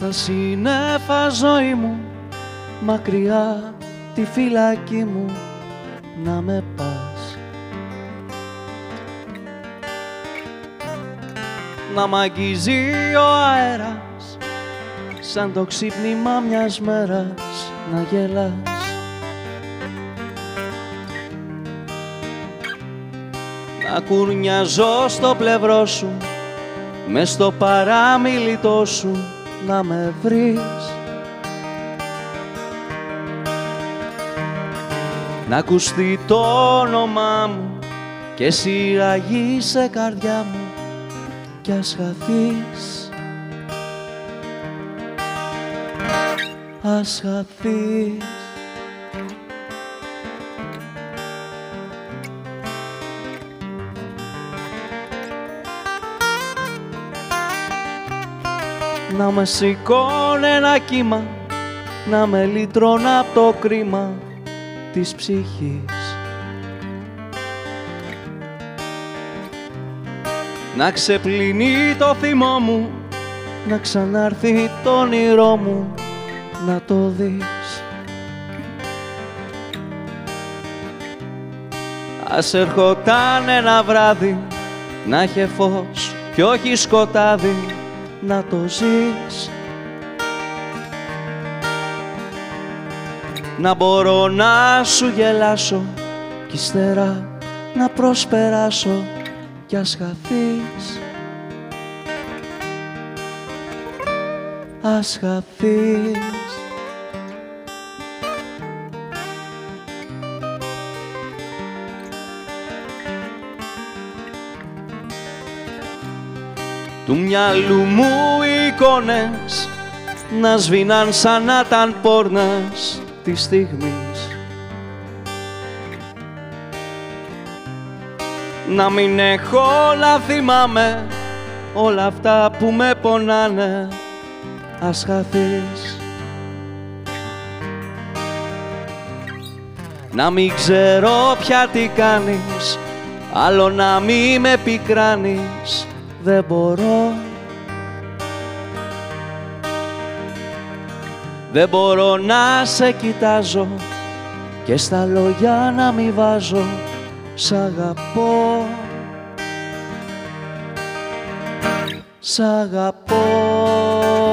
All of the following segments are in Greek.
Μες στα σύννεφα ζωή μου μακριά τη φυλακή μου να με πας. Να μ' αγγίζει ο αέρας σαν το ξύπνημα μιας μέρας να γελάς. Να κουρνιαζώ στο πλευρό σου μες στο παράμιλητό σου να με βρεις. Να ακουστεί το όνομά μου και σειραγεί σε καρδιά μου κι ας χαθείς. Ας χαθείς Να με σηκώνει ένα κύμα να με λυτρώνει από το κρίμα της ψυχής. Να ξεπλύνει το θυμό μου να ξανάρθει το όνειρό μου να το δεις. Ας ερχόταν ένα βράδυ να έχει φως κι όχι σκοτάδι να το ζεις. Να μπορώ να σου γελάσω κι ύστερα να προσπεράσω κι ας χαθείς. Ας χαθείς Του μυαλού μου εικόνες να σβήναν σαν να ήταν πόρνες της στιγμής. Να μην έχω να θυμάμαι όλα αυτά που με πονάνε ας χαθείς. Να μην ξέρω πια τι κάνεις άλλο να μη με πικράνεις δεν μπορώ. Δεν μπορώ να σε κοιτάζω και στα λόγια να μη βάζω Σ' αγαπώ. Σ' αγαπώ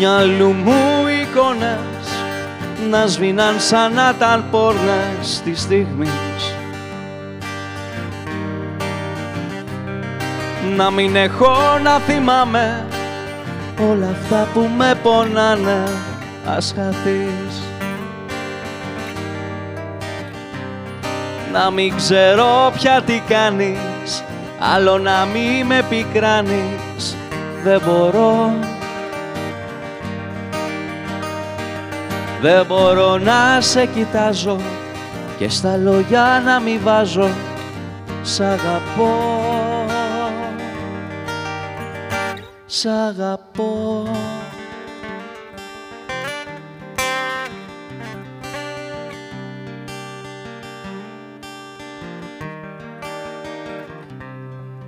μυαλού μου εικόνες να σβήναν σαν να ήταν πόρνες της στιγμής Να μην έχω να θυμάμαι όλα αυτά που με πονάνε ας χαθείς Να μην ξέρω πια τι κάνεις άλλο να μη με πικράνεις. Δεν μπορώ Δεν μπορώ να σε κοιτάζω και στα λόγια να μη βάζω. Σ' αγαπώ. Σ' αγαπώ.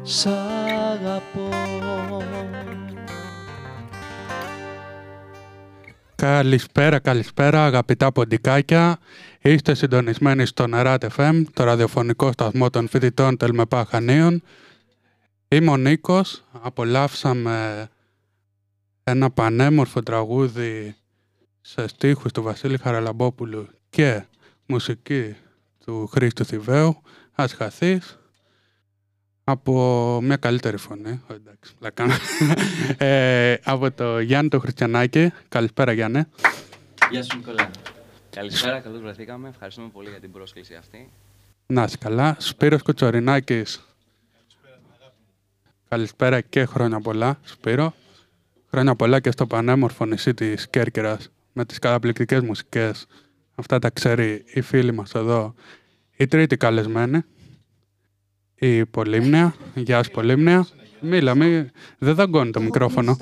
Σ' αγαπώ Καλησπέρα, καλησπέρα αγαπητά ποντικάκια. Είστε συντονισμένοι στο Νεράτ FM, το ραδιοφωνικό σταθμό των φοιτητών Τελμεπά Χανίων. Είμαι ο Νίκος, απολαύσαμε ένα πανέμορφο τραγούδι σε στίχους του Βασίλη Χαραλαμπόπουλου και μουσική του Χρήστου Θηβαίου, «Ας χαθείς», από μια καλύτερη φωνή. Εντάξει, ε, από το Γιάννη το Χριστιανάκη. Καλησπέρα Γιάννη. Γεια σου Νικόλα. Καλησπέρα, καλώς βρεθήκαμε. Ευχαριστούμε πολύ για την πρόσκληση αυτή. Να είσαι καλά. Σπύρος Κουτσορινάκης. Καλησπέρα και χρόνια πολλά, Σπύρο. Χρόνια πολλά και στο πανέμορφο νησί της Κέρκυρας με τις καταπληκτικές μουσικές. Αυτά τα ξέρει η φίλη μας εδώ, η τρίτη καλεσμένη η Πολύμνια. Γεια σου Πολύμνια. Μίλα, μη... δεν δαγκώνει το μικρόφωνο.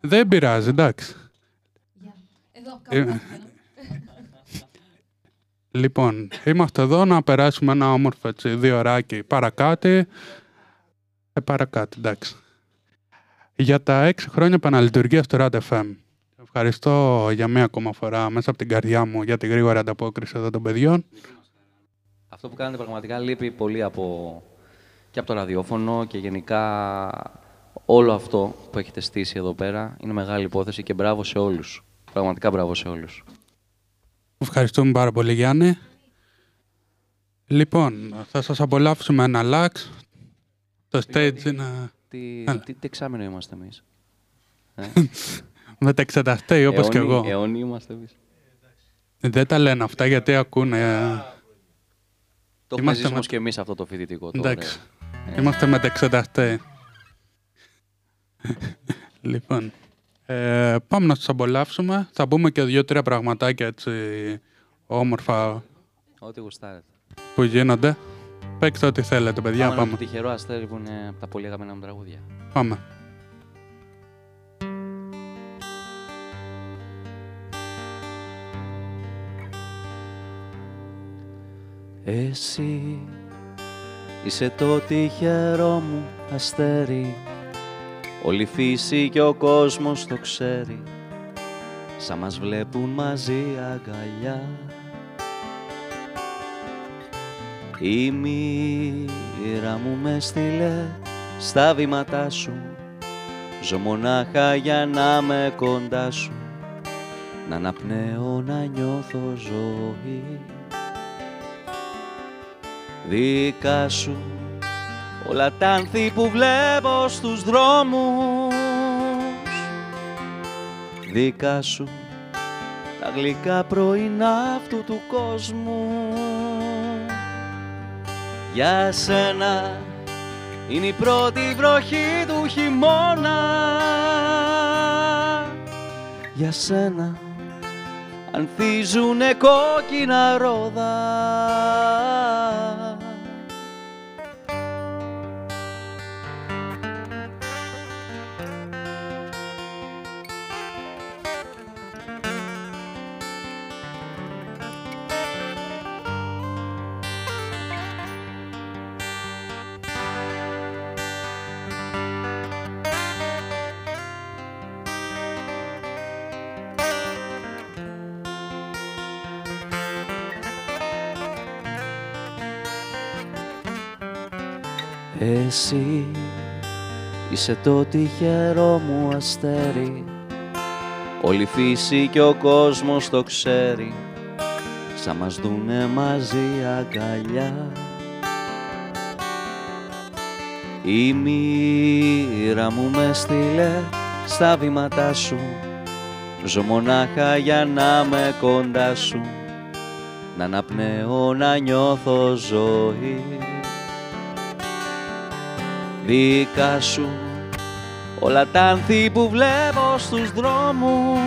δεν πειράζει, εντάξει. Εδώ, Ε, κάπου. Λοιπόν, είμαστε εδώ να περάσουμε ένα όμορφο έτσι, δύο ωράκι παρακάτω. Ε, παρακάτω, εντάξει. Για τα έξι χρόνια επαναλειτουργία του Rad FM. Ευχαριστώ για μία ακόμα φορά μέσα από την καρδιά μου για τη γρήγορη ανταπόκριση εδώ των παιδιών. Αυτό που κάνετε πραγματικά λείπει πολύ από, και από το ραδιόφωνο και γενικά όλο αυτό που έχετε στήσει εδώ πέρα είναι μεγάλη υπόθεση και μπράβο σε όλους. Πραγματικά μπράβο σε όλους. Ευχαριστούμε πάρα πολύ Γιάννη. Λοιπόν, θα σας απολαύσουμε ένα λάξ. Το stage είναι Τι, Έλα. τι, τι εξάμεινο είμαστε εμείς. Ε, μεταξεταστέοι όπως και αιώνιοι- εγώ. Αιώνιοι είμαστε εμείς. Δεν τα λένε αυτά γιατί ακούνε. Ε, Το έχουμε Είμαστε ζήσει με- όμως και εμείς αυτό το φοιτητικό. Το Εντάξει. ωραίο. Είμαστε μεταξεταστέοι. λοιπόν, ε, πάμε να σας απολαύσουμε. Θα πούμε και δύο-τρία πραγματάκια έτσι όμορφα Ό,τι γουστάρετε. που γίνονται. Παίξτε ό,τι θέλετε, παιδιά. Πάμε Πάμε. με το τυχερό αστέρι που είναι από τα πολύ αγαπημένα μου τραγούδια. Πάμε. Εσύ είσαι το τυχερό μου αστέρι. Όλη η φύση και ο κόσμος το ξέρει. Σαν μας βλέπουν μαζί αγκαλιά. Η μοίρα μου με στείλε στα βήματά σου. Ζω μονάχα για να με κοντά σου. Να αναπνέω να νιώθω ζωή δικά σου. Όλα τα άνθη που βλέπω στους δρόμους. Δικά σου. Τα γλυκά πρωινά αυτού του κόσμου. Για σένα είναι η πρώτη βροχή του χειμώνα. Για σένα ανθίζουνε κόκκινα ρόδα Εσύ είσαι το τυχερό μου αστέρι. Όλη η φύση και ο κόσμος το ξέρει. Σαν μας δούνε μαζί αγκαλιά. Η μοίρα μου με στείλε στα βήματά σου. Ζω μονάχα για να με κοντά σου. Να αναπνέω να νιώθω ζωή δικά σου. Όλα τα άνθη που βλέπω στους δρόμους.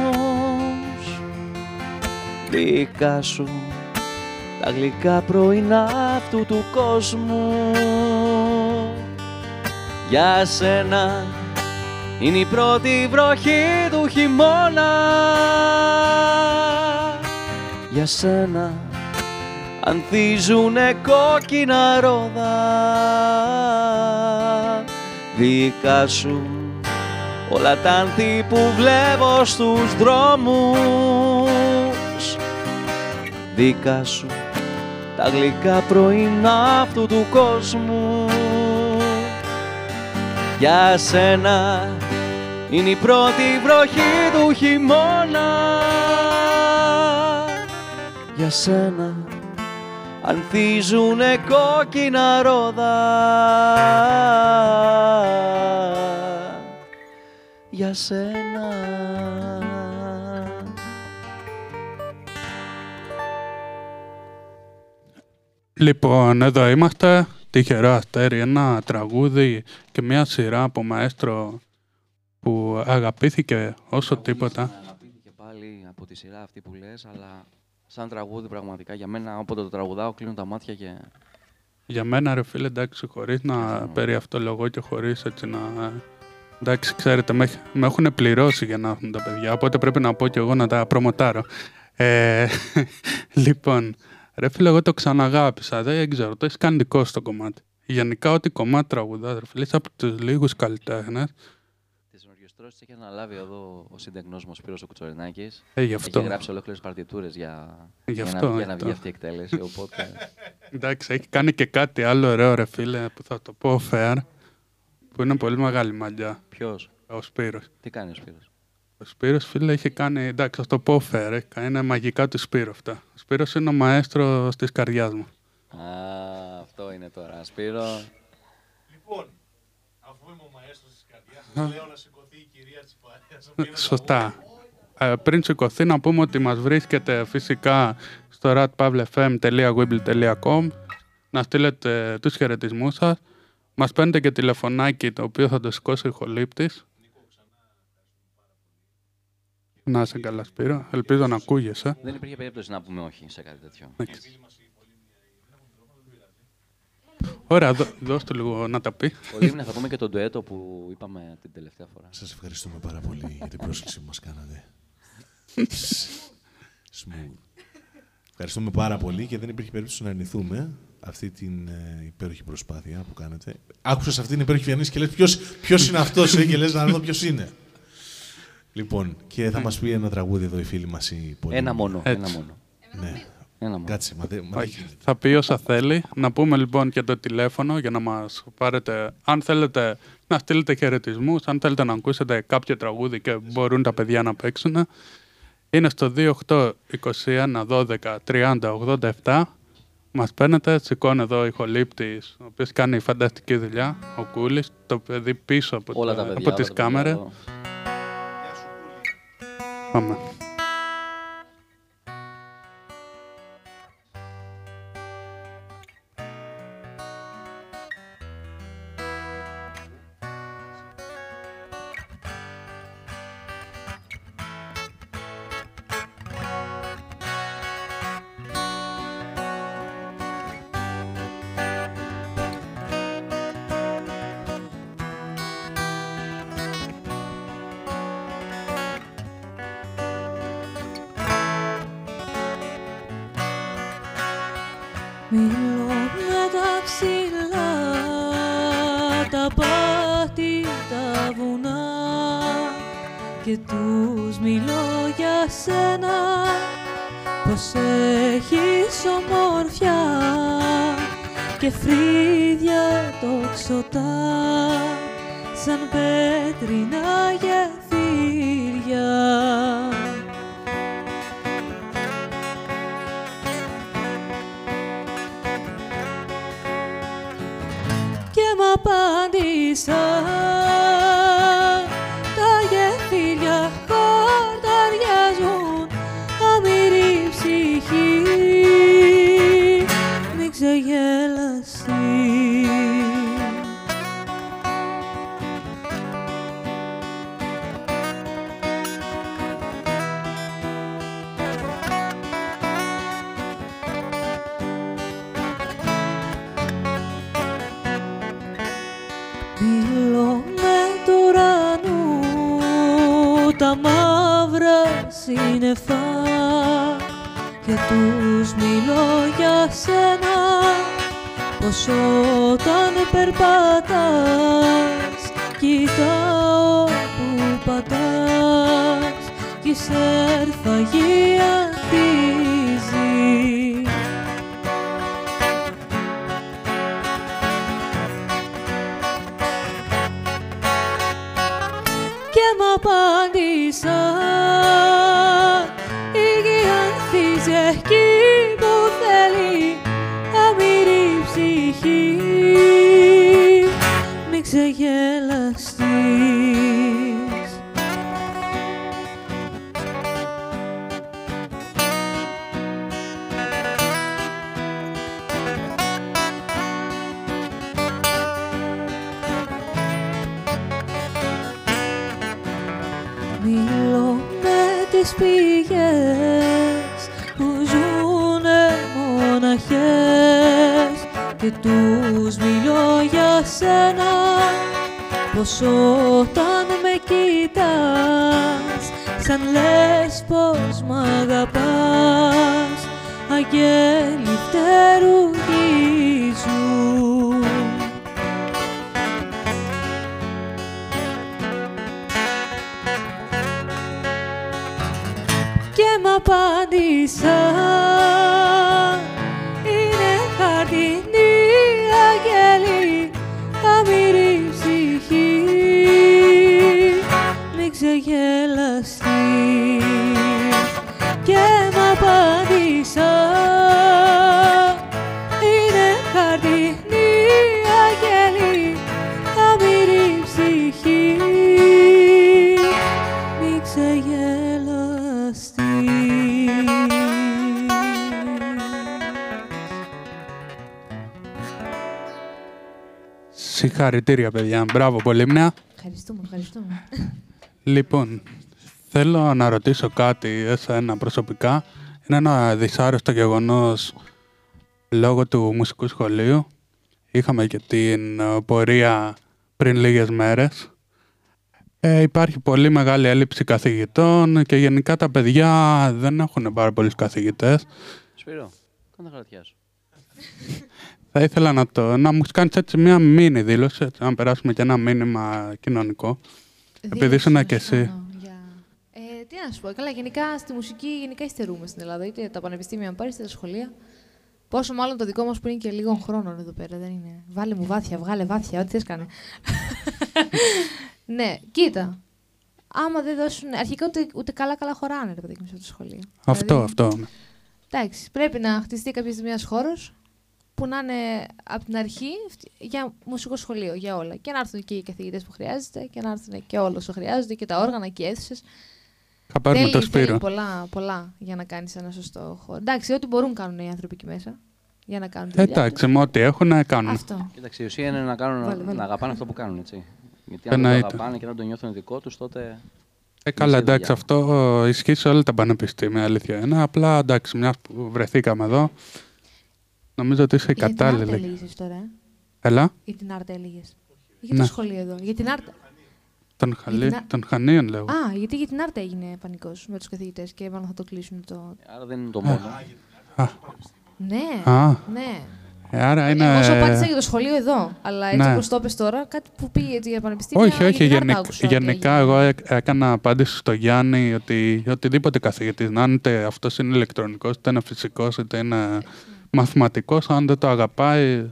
Δικά σου. Τα γλυκά πρωινά αυτού του κόσμου. Για σένα είναι η πρώτη βροχή του χειμώνα. Για σένα ανθίζουνε κόκκινα ρόδα δικά σου. Όλα τα άνθη που βλέπω στους δρόμους. Δικά σου. Τα γλυκά πρωινά αυτού του κόσμου. Για σένα είναι η πρώτη βροχή του χειμώνα. Για σένα ανθίζουνε κόκκινα ρόδα για σένα Λοιπόν, εδώ είμαστε. Τυχερό αστέρι, ένα τραγούδι και μια σειρά από μαέστρο που αγαπήθηκε όσο τίποτα. Αγαπήθηκε πάλι από τη σειρά αυτή που λες, αλλά σαν τραγούδι πραγματικά για μένα όποτε το τραγουδάω κλείνω τα μάτια και Για μένα, ρε φίλε, εντάξει, χωρίς να Συμφωνώ. περιαυτολογώ και χωρίς έτσι να. Εντάξει, ξέρετε, με, έχ- με έχουν πληρώσει για να έχουν τα παιδιά, οπότε πρέπει να πω και εγώ να τα προμοτάρω. Ε, λοιπόν, ρε φίλε, εγώ το ξαναγάπησα. Δεν ξέρω, το έχεις κάνει δικό στο κομμάτι. Γενικά, ό,τι κομμάτι τραγουδάς, ρε φίλε, είσαι από τους λίγους καλλιτέχνες. Τι ορκιστρώσει έχει αναλάβει εδώ ο συντεχνό μου ο Σπύρος ο Κουτσορινάκης. Ε, γι' αυτό. Έχει γράψει ολόκληρες παρτιτούρες για, Γι' για, αυτό, να, για να αυτό. βγει αυτή η εκτέλεση. Οπότε. Εντάξει, έχει κάνει και κάτι άλλο ωραίο, ρε φίλε, που θα το πω fair, που είναι πολύ μεγάλη μαλλιά. Ποιος, Ο Σπύρος. τι κάνει ο Σπύρος; Ο Σπύρος, φίλε, έχει κάνει, εντάξει, θα το πω fair, έχει κάνει είναι μαγικά του Σπύρου αυτά. Ο Σπύρος είναι ο μαέστρος της καρδιάς μου. Α, αυτό είναι τώρα. Σπύρο, Λοιπόν, αφού είμαι ο μαέστρος της καρδιάς, λέω να σηκωθεί η κυρία της παρέας. να πει ένα Σωστά. Ε, πριν σηκωθεί να πούμε ότι μας βρίσκεται φυσικά στο ratpavlefm.weeble.com να στείλετε τους χαιρετισμούς σας. Μας παίρνετε και τηλεφωνάκι το οποίο θα το σηκώσει ο ηχολήπτης. Να είσαι καλά Σπύρο. Ελπίζω να ακούγεσαι. δεν υπήρχε περίπτωση να πούμε όχι σε κάτι τέτοιο. Ωραία, δώ, δώσ' του λίγο να τα πει. Ο Λίμνα θα πούμε και τον ντουέτο που είπαμε την τελευταία φορά. Σας ευχαριστούμε πάρα πολύ για την πρόσκληση που μας κάνατε. Smooth. Ευχαριστούμε πάρα πολύ και δεν υπήρχε περίπτωση να αρνηθούμε αυτή την ε, υπέροχη προσπάθεια που κάνετε. Άκουσες αυτή την υπέροχη φιανίση και λες ποιος, ποιος είναι αυτός ε, και λες να δω ποιος είναι. Λοιπόν, και θα μας πει ένα τραγούδι εδώ η φίλη μας η πολύ... Ένα μόνο. Έτσι. Ένα μόνο. Ναι. Ένα μόνο. Κάτσε, μα, δεν- μα δεν Όχι, γίνεται. θα πει όσα θέλει. Να πούμε λοιπόν και το τηλέφωνο για να μας πάρετε, αν θέλετε να στείλετε χαιρετισμούς, αν θέλετε να ακούσετε κάποιο τραγούδι και μπορούν τα παιδιά να παίξουν. Είναι στο 28 21 12 30 87. Μας παίρνετε, σηκώνει εδώ ο ηχολήπτης, ο οποίος κάνει φανταστική δουλειά, ο Κούλης, το παιδί πίσω από, Όλα τα- τα παιδιά. από όλα τις τα παιδιά κάμερες. εδώ. Πάμε. Τις πηγές που ζουνε μοναχές και τους μιλώ για σένα. Πως όταν με κοιτάς σαν λες πως μ' αγαπάς αγγέλη φτερουγίζουν so Συγχαρητήρια, παιδιά. Μπράβο, Πολύμνια. Ευχαριστούμε, ευχαριστούμε. Λοιπόν, θέλω να ρωτήσω κάτι εσένα προσωπικά. Είναι ένα δυσάρεστο γεγονός λόγω του μουσικού σχολείου. Είχαμε και την ε, πορεία πριν λίγες μέρες. Ε, υπάρχει πολύ μεγάλη έλλειψη καθηγητών και γενικά τα παιδιά δεν έχουν πάρα πολλούς καθηγητές. Σπύρο, κάνε τα χαρτιά σου. Θα ήθελα να, το, να μου κάνεις έτσι μια μίνι δήλωση, έτσι, να περάσουμε και ένα μήνυμα κοινωνικό. Επειδή ήσουν Δήλωση και να σου εσύ. κάνω για- Ε, τι να σου πω, καλά, γενικά στη μουσική γενικά υστερούμε στην Ελλάδα, είτε τα πανεπιστήμια αν πάρεις, είτε τα σχολεία. Πόσο μάλλον το δικό μας που είναι και λίγων χρόνων εδώ πέρα, δεν είναι. Βάλε μου βάθια, βγάλε βάθια, ό,τι θες κάνε. ναι, κοίτα. Άμα δεν δώσουν. Αρχικά ούτε, ούτε καλά-καλά χωράνε, ρε παιδί μου, σε αυτό το σχολείο. Αυτό, Δηλαδή, αυτό. Εντάξει, πρέπει να χτιστεί κάποια στιγμή ένας χώρος που να είναι από την αρχή για μουσικό σχολείο, για όλα. Και να έρθουν και οι καθηγητές που χρειάζεται και να έρθουν και όλα όσο χρειάζονται και τα όργανα και οι αίθουσες. Θα πάρουμε το θέλει Σπύρο. πολλά, πολλά για να κάνεις ένα σωστό χώρο. Εντάξει, ό,τι μπορούν κάνουν οι άνθρωποι εκεί μέσα για να κάνουν τη δουλειά. Εντάξει, με ό,τι έχουν να τους. κάνουν. Αυτό. Κοίταξε, η ουσία είναι να, κάνουν, Βάλε, βάλε. να αγαπάνε αυτό που κάνουν, έτσι. Γιατί αν δεν το Εννοείται. αγαπάνε και δεν το νιώθουν δικό τους, τότε. Ε, καλά, Μισή εντάξει, δουλειά. αυτό ισχύει σε όλα τα πανεπιστήμια, αλήθεια είναι. Απλά, εντάξει, μια που βρεθήκαμε εδώ, νομίζω ότι είσαι Για την Άρτα κατάλληλη. έλεγες τώρα, ε; Έλα, Για την Άρτα έλεγες. Για Ναι. το σχολείο εδώ. Για την Άρτα. των, χαλί... την Α- των Χανίων λέω. Α, γιατί για την Άρτα έγινε πανικός με τους καθηγητές και μάλλον θα το κλείσουν το. Άρα δεν είναι το μόνο. Ναι, Α, ναι. ε, άρα είναι... Εγώ σου απάντησα για το σχολείο εδώ. Αλλά έτσι Ναι. όπως το είπες τώρα, κάτι που πήγε έτσι για πανεπιστήμια. Όχι, όχι, για την Άρτα γενικ- άκουσα ότι γενικά έγινε. εγώ έ- έκανα απάντηση στο Γιάννη ότι οτιδήποτε καθηγητής να είναι, είτε αυτός είναι ηλεκτρονικός, είτε είναι φυσικός, είτε είναι μαθηματικός, αν δεν το αγαπάει,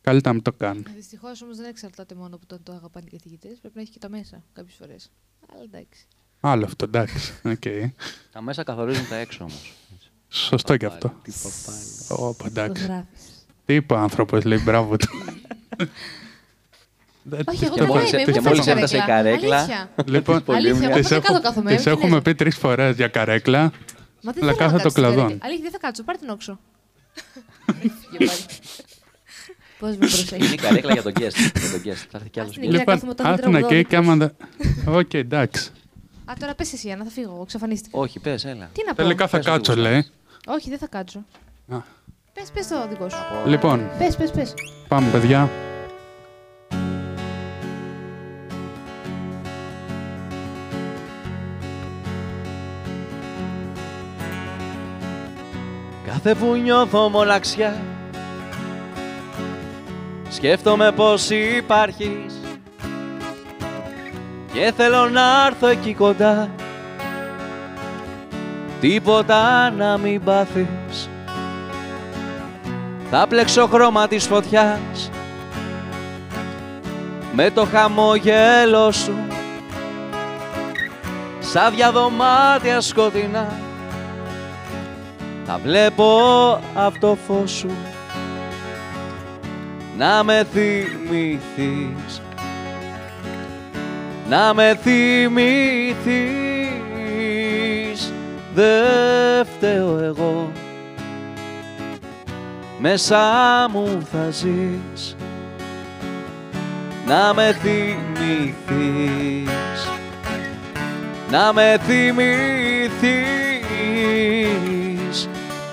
καλύτερα να μην το κάνει. Δυστυχώς όμως δεν εξαρτάται μόνο από το αν το αγαπάνε οι καθηγητές. Πρέπει να έχει και τα μέσα κάποιες φορές. Αλλά εντάξει. Άλλο αυτό, εντάξει. οκ. Τα μέσα καθορίζουν τα έξω όμως. Σωστό και αυτό. Τι παπάλι. Ωπα, Το εντάξει. γράφει. Τι είπε ο άνθρωπος, λέει, μπράβο του. Όχι, εγώ Και καλά μόλις- είμαι. και Μην μόλις φέρεις έφτασε η καρέκλα. Αλήθεια. λοιπόν, Πολύ Αλήθεια, μια. εγώ τις δεν κάτω έχω- κάθομαι. τις τι έχουμε λέτε. πει τρεις φορές για καρέκλα. Μα δεν αλλά θέλω κάθε να το κάτσω στην κλαδόν. καρέκλα. Αλήθεια, δεν θα κάτσω. Πάρε την όξο. Πώς με Είναι η προσέχει. καρέκλα για τον guest. για τον guest. Θα έρθει κι άλλος Ας την guest. εκεί. Λοιπόν, κάθομαι όταν άθνα τραγουδώ, εκεί και άμα δεν... Οκ, εντάξει. Α, τώρα πες εσύ, Άννα, θα φύγω. Εγώ Εξαφανίστηκα. Όχι, πες, έλα. Τι να πω. Τελικά θα Πες ό,τι κάτσω, γουστάρεις. λέει. Όχι, δεν θα κάτσω. Α. Πες, πες το δικό σου. Λοιπόν, Πες, πες, πες. πάμε, παιδιά. Κάθε που νιώθω μοναξιά. Σκέφτομαι πως υπάρχεις Και θέλω να έρθω εκεί κοντά. Τίποτα να μην πάθεις. Θα πλέξω χρώμα της φωτιάς. Με το χαμόγελό σου Σαν διαδωμάτια σκοτεινά θα βλέπω αυτό φως σου. Να με θυμηθείς. Να με θυμηθείς. Δεν φταίω εγώ. Μέσα μου θα ζεις. Να με θυμηθείς. Να με θυμηθείς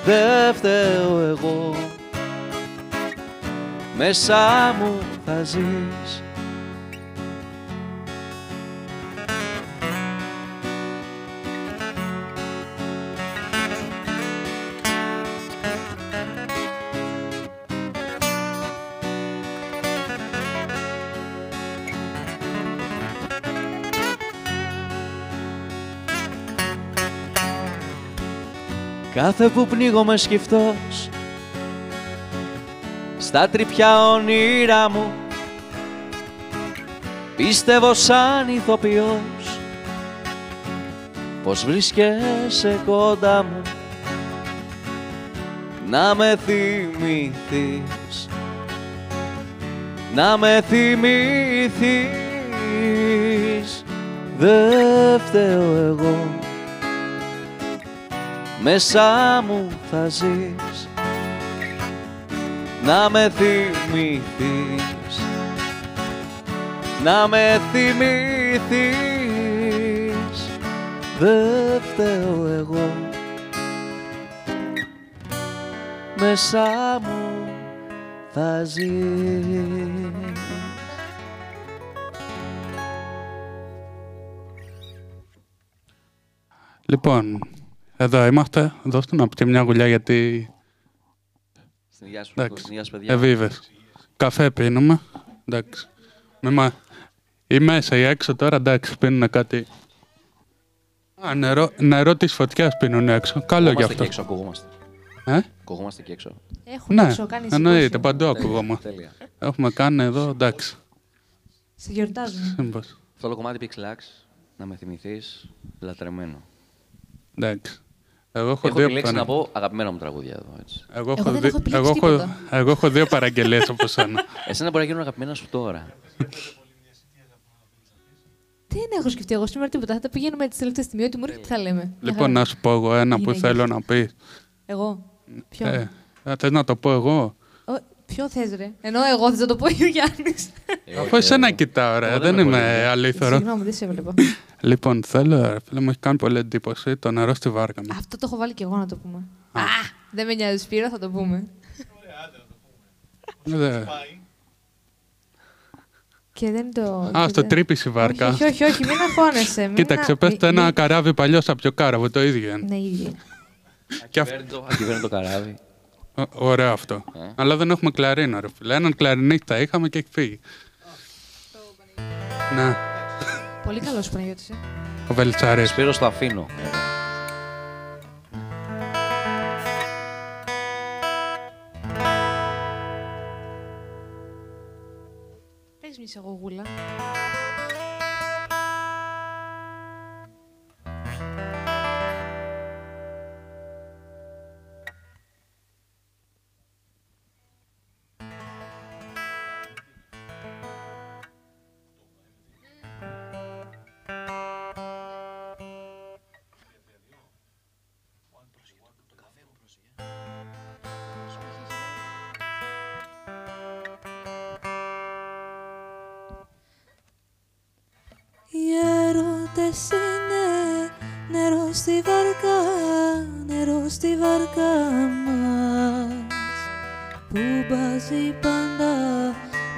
δεν φταίω εγώ. Μέσα μου θα ζεις Κάθε που πνίγομαι σκυφτός Στα τρυπιά όνειρά μου Πίστευω σαν ηθοποιός. Πως βρίσκεσαι κοντά μου Να με θυμηθείς Να με θυμηθείς. Δεν φταίω εγώ μέσα μου θα ζεις. Να με θυμηθείς. Να με θυμηθείς. Δεν φταίω εγώ. Μέσα μου θα ζεις. Λοιπόν, εδώ είμαστε. Δώστε να πείτε μια γουλιά γιατί Στην υγεία σου, Εντάξει. στην υγεία σου παιδιά. ευήβες. Καφέ πίνουμε. Εντάξει. Μη μα... Ή μέσα ή έξω τώρα, εντάξει, πίνουν κάτι. Α, νερό, νερό της φωτιάς πίνουν έξω. Καλό γι' Ακουγόμαστε αυτό. και έξω, ακουγόμαστε. Ε; Ακουγόμαστε και έξω. Έχουν Ναι, έξω κάνει εννοείται, σηκώσει. παντού Τέλεια, ακουγόμαστε. Τέλεια. Έχουμε κάνει εδώ, εντάξει. Σε γιορτάζουν. Σύμπας. Αυτό το κομμάτι Pixelax, να με θυμηθείς, λατρεμένο. Εντάξει. Εγώ έχω, Έχω δύο επιλέξει παρα- να πω αγαπημένα μου τραγούδια εδώ, έτσι. Εγώ Εγώ έχω, δεν δι- έχω επιλέξει εγώ, έχω... τίποτα. εγώ έχω δύο παραγγελίες από σένα. Εσένα μπορεί να γίνουν αγαπημένα σου τώρα. Δεν έχω σκεφτεί εγώ σήμερα τίποτα. Θα τα πηγαίνουμε έτσι τελευταία στιγμή. Ό,τι μου έρχεται τι θα λέμε. Μια λοιπόν, χαρά. να σου πω εγώ ένα που Γυναίκες. θέλω να πεις. Εγώ; Ποιο; Ε, θες να το πω εγώ; Ο, ποιο θες ρε; Ενώ εγώ θες να το πω ή ο Γιάννης. Ε, Αφού όχι, εσένα ε, κοιτάω, ρε. εγώ Δεν είμαι είμαι πολύ. αλήθωρο. Συγγνώμη, δεν σε έβλεπα. Λοιπόν, θέλω, ρε φίλε, μου έχει κάνει πολύ εντύπωση το νερό στη βάρκα μου. Αυτό το έχω βάλει και εγώ να το πούμε. Α, δεν με νοιάζει Σπύρο, θα το πούμε. Δε- Και δεν το... Α, και στο δεν- τρύπησε η βάρκα. Όχι, όχι, όχι, μην αγχώνεσαι. μην Κοίταξε, α- πες μη- το ένα μη- καράβι παλιό σαπιοκάραβο, το ίδιο είναι. Ναι, ίδιο. είναι. Και αυ- Ακυβέρνητο, ακυβέρνητο καράβι. Ω- Ωραίο αυτό. Ε. Αλλά δεν έχουμε κλαρίνο, ρε φίλε. Έναν κλαρινίστα είχαμε και έχει φύγει. Ναι, Πολύ καλός Παναγιώτης. ε. ο Βελτσαρής. Σπύρος, το αφήνω. Πες μια εισαγωγούλα. Οι έρωτες είναι νερό στη βαρκά, νερό στη βαρκά μας. Που μπάζει πάντα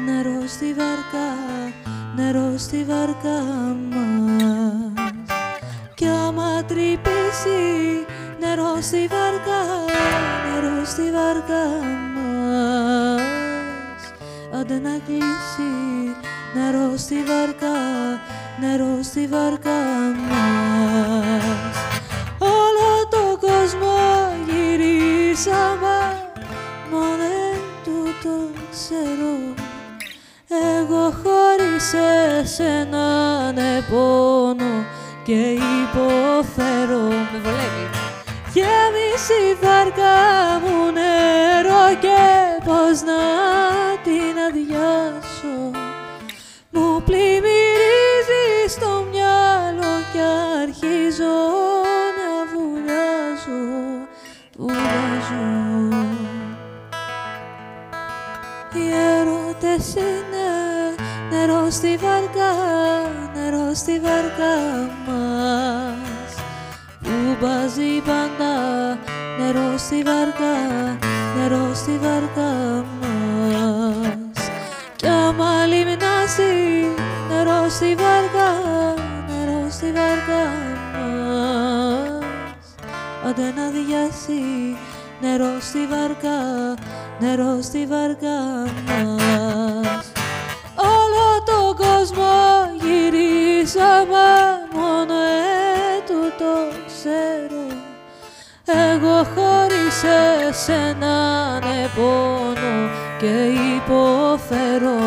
νερό στη βαρκά, νερό στη βαρκά μας. Κι άμα τρυπήσει νερό στη βαρκά, νερό στη βαρκά μας. Άντε να κλείσει νερό στη βαρκά, νερό στη βαρκά μας. Όλο το κόσμο γυρίσαμε μα δεν του το ξέρω. Εγώ χωρίς εσένα ναι πόνο και υποφέρω. Με βολεύει. Γέμισε η βάρκα μου νερό και πώς να λες νερό στη βαρκά, νερό στη βαρκά μας. Που μπάζει πάντα νερό στη βαρκά, νερό στη βαρκά μας. Κι άμα λιμνάσει νερό στη βαρκά, νερό στη βαρκά μας. Άντε να διάσει νερό στη βάρκα, νερό στη βάρκα μας. Όλο τον κόσμο γυρίσαμε μόνο ετούτο ξέρω εγώ χωρίς εσένα ναι πόνο και υποφέρω.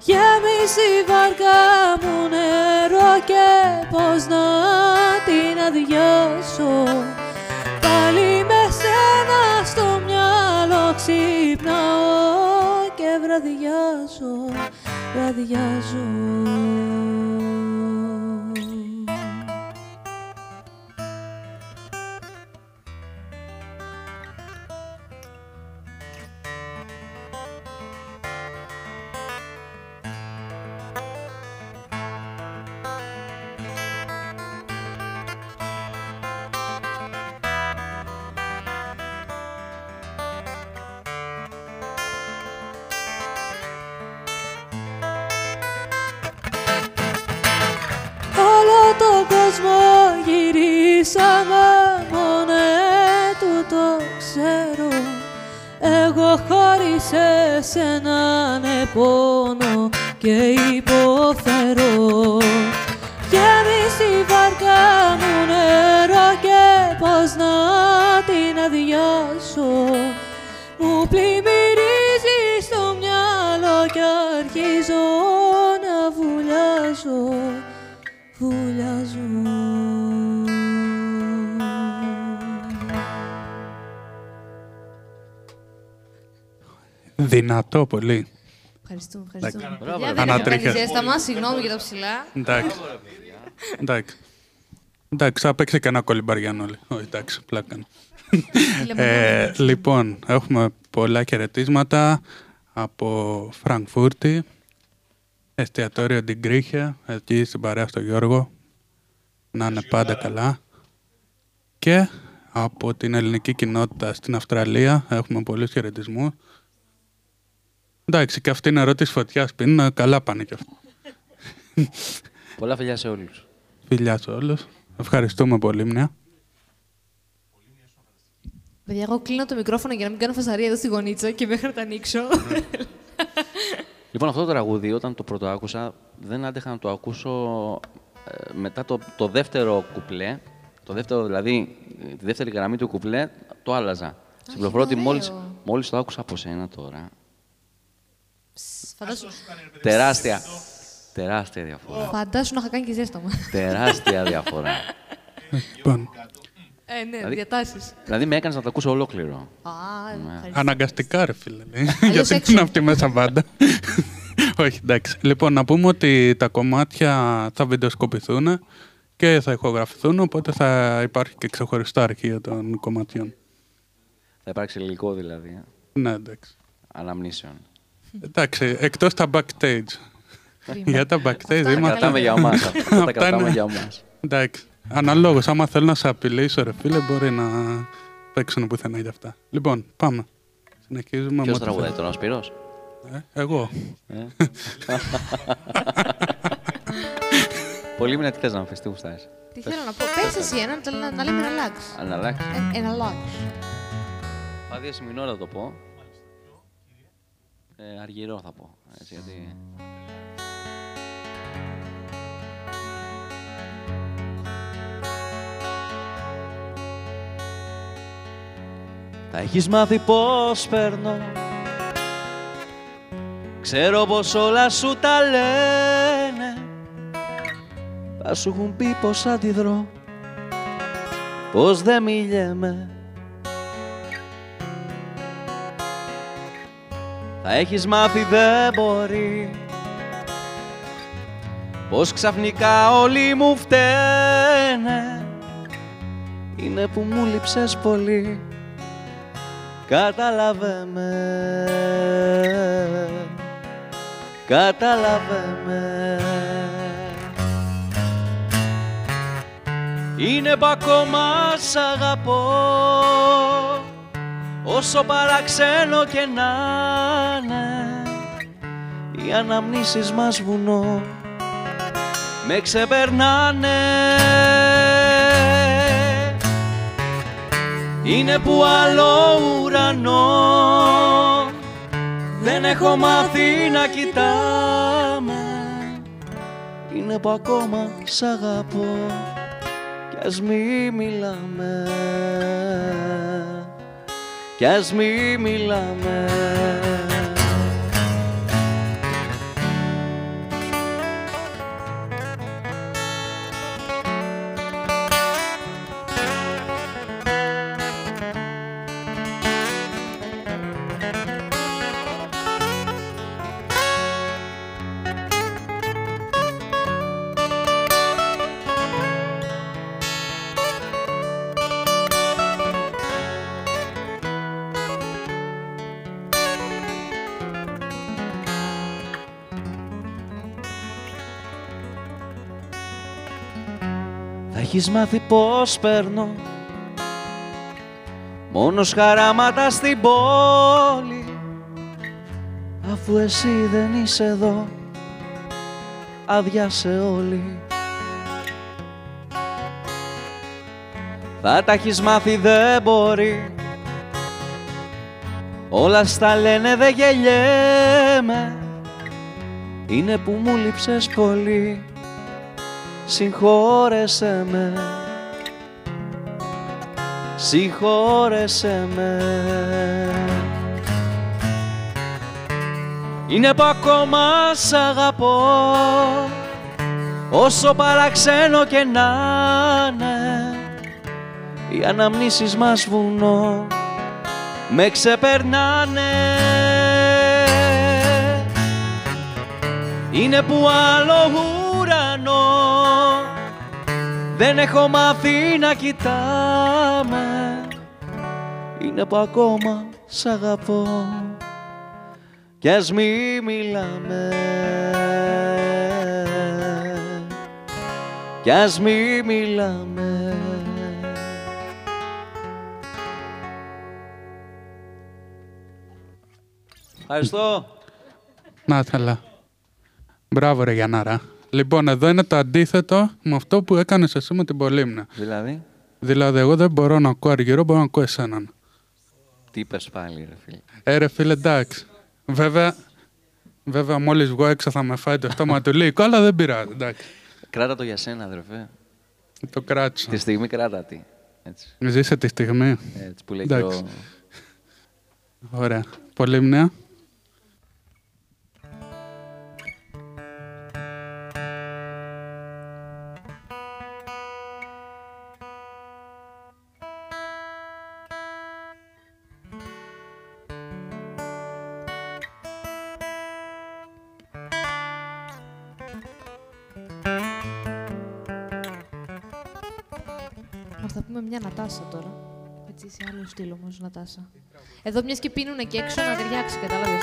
Γέμισε η βάρκα μου νερό και πώς να την αδειάσω ξυπνάω και βραδιάζω, βραδιάζω γυρίσαμε μόνο τούτο ξέρω. Εγώ χωρίς εσένα ναι πόνο και υποφέρω. Γέμισε η βάρκα μου νερό και πώς να την αδειάσω. Μου πλημμυρίζει στο μυαλό και αρχίζω να βουλιάζω βουλιάζω Δυνατό πολύ. Ευχαριστούμε, ευχαριστούμε. Μπράβο, Παιδιά, ρε δεν παιδιά. έκανε ζέστα μας, συγγνώμη για τα ψηλά. Εντάξει. Εντάξει. Εντάξει, θα παίξει και ένα κολυμπαριανόλι. Όχι, εντάξει, πλάκα. ε, λοιπόν, έχουμε πολλά χαιρετίσματα από Φραγκφούρτη, εστιατόριο Ντιγκρίχια, εκεί στην παρέα στο Γιώργο. Να είναι πάντα καλά. Και από την ελληνική κοινότητα στην Αυστραλία έχουμε πολλούς χαιρετισμούς. Εντάξει, και αυτή είναι ερώτηση φωτιάς πίνουν, καλά πάνε κι αυτά. Πολλά φιλιά σε όλους. Φιλιά σε όλους. Ευχαριστούμε πολύ, Μνέα. Παιδιά, εγώ κλείνω το μικρόφωνο για να μην κάνω φασαρία εδώ στη γωνίτσα και μέχρι να τα ανοίξω. Λοιπόν, αυτό το τραγούδι, όταν το πρώτο άκουσα, δεν άντεχα να το ακούσω ε, μετά το, το δεύτερο κουπλέ. Το δεύτερο, δηλαδή, ε, τη δεύτερη γραμμή του κουπλέ, το άλλαζα. Στην πληροφορώ ότι ωραίο. μόλις, μόλις το άκουσα από σένα τώρα, Φαντάσου, τεράστια, τεράστια διαφορά. φαντάσου να είχα κάνει και ζέσταμα. τεράστια διαφορά. Λοιπόν, ε, ναι, Δηλαδή- διατάσεις. δηλαδή με έκανες να το ακούσω ολόκληρο. Α, ευχαριστώ. αναγκαστικά, ρε φίλε. λέει. Αλλιώς Γιατί έξω. είναι αυτή μέσα πάντα. Όχι, εντάξει. Λοιπόν, να πούμε ότι τα κομμάτια θα βιντεοσκοπηθούν και θα ηχογραφηθούν, οπότε θα υπάρχει και ξεχωριστά αρχεία των κομματιών. Θα υπάρξει υλικό δηλαδή, ε, Ναι, εντάξει. αναμνήσεων. Εντάξει, εκτός τα backstage. Για τα backstage Αυτά είμαστε... Κρατάμε για ομάς. Αυτά τα Αυτά κρατάμε είναι- για ομάς. Εντάξει. Αναλόγως, άμα θέλω να σε απειλήσω, ρε φίλε, μπορεί να παίξουν πουθενά για αυτά. Λοιπόν, πάμε. Συνεχίζουμε. με Ποιος ό,τι τραγουδάει θέλεις. τώρα, ο Σπύρος; Ε, εγώ. Ε. Πολύ μήνα τι θες να μου πεις, τι γουστάρεις. Τι θέλω να πω. Πες εσύ ένα, να, να, να λέμε relax. Αν αλλάξει. Ε, Ένα relax. Πάδια σημεινόρα θα το πω. Ε, αργυρό θα πω. Έτσι, γιατί... Θα έχεις μάθει πώς περνώ Ξέρω πως όλα σου τα λένε. Θα σου έχουν πει πως αντιδρώ. Πως δεν μιλιέμαι Θα έχεις μάθει δεν μπορεί. Πως ξαφνικά όλοι μου φταίνε. Είναι που μου λείψες πολύ. Κατάλαβε με Κατάλαβε με Είναι που ακόμα σ' αγαπώ Όσο παραξένο και να είναι Οι αναμνήσεις μας βουνό με ξεπερνάνε. Είναι που άλλο ουρανό δεν έχω μάθει να κοιτάμε. Είναι που ακόμα σ' αγαπώ κι ας μη μιλάμε κι ας μη μιλάμε έχεις μάθει πως παίρνω. Μόνος χαράματα στην πόλη Αφού εσύ δεν είσαι εδώ. Άδεια σε όλοι Θα τα έχεις μάθει δεν μπορεί. Όλα στα λένε δεν γελιέμαι Είναι που μου λείψες πολύ Συγχώρεσέ με. Συγχώρεσέ με. Είναι που ακόμα σ' αγαπώ Όσο παραξένο και να είναι. Οι αναμνήσεις μας βουνό Με ξεπερνάνε. Είναι που άλλο ουρανό δεν έχω μάθει να κοιτάμε Είναι που ακόμα σ' αγαπώ Κι ας μη μιλάμε Κι ας μη μιλάμε Ευχαριστώ. Να είσαι καλά. Μπράβο ρε Γιαννάρα. Λοιπόν, εδώ είναι το αντίθετο με αυτό που έκανες εσύ με την Πολύμνα. Δηλαδή, Δηλαδή, εγώ δεν μπορώ να ακούω αργυρό, μπορώ να ακούω εσέναν. τι είπες πάλι ρε φίλε; Ε, ρε φίλε, εντάξει. Βέβαια, βέβαια μόλις βγω έξω θα με φάει το στόμα του λύκου, αλλά δεν πειράζει, εντάξει. Κράτα το για σένα αδερφέ. Το κράτησα. Τη στιγμή κράτα τη. Έτσι, Ζήσε τη στιγμή. έτσι που λέει και Εντάξει. ο... Ωραία. Πολύμνια. Μας Νατάσα. Εδώ μιας και πίνουνε και έξω να ταιριάξει, κατάλαβες.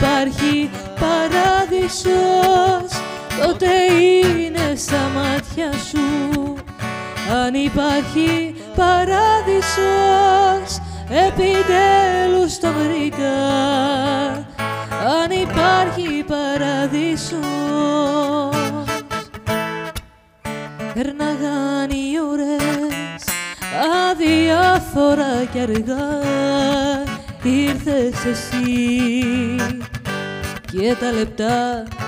Υπάρχει παράδεισος. Τότε είναι στα μάτια σου. Αν υπάρχει παράδεισος επιτέλους το βρήκα. Αν υπάρχει παράδεισος. Περνάγαν οι ώρες άθωρα κι αργά. Ήρθες εσύ και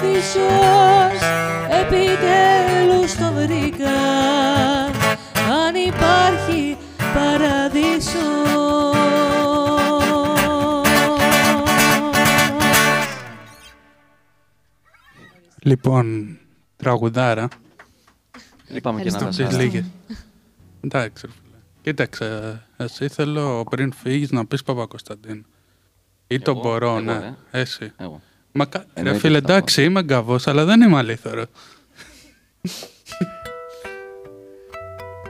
παράδεισος επιτέλους το βρήκα αν υπάρχει παράδεισος Λοιπόν, τραγουδάρα. Είπαμε και να Στις δασάρω. λίγες. Εντάξει, ρε φίλε. Κοίταξε, εσύ θέλω πριν φύγεις να πεις Παπα-Κωνσταντίνο. Ή το Εγώ, μπορώ, εγώ, ναι. ε. Εσύ. Εγώ. Μα, κα- ρε Εννοείται φίλε, ότι θα πω. εντάξει, είμαι γκαβός, αλλά δεν είμαι αλήθωρο.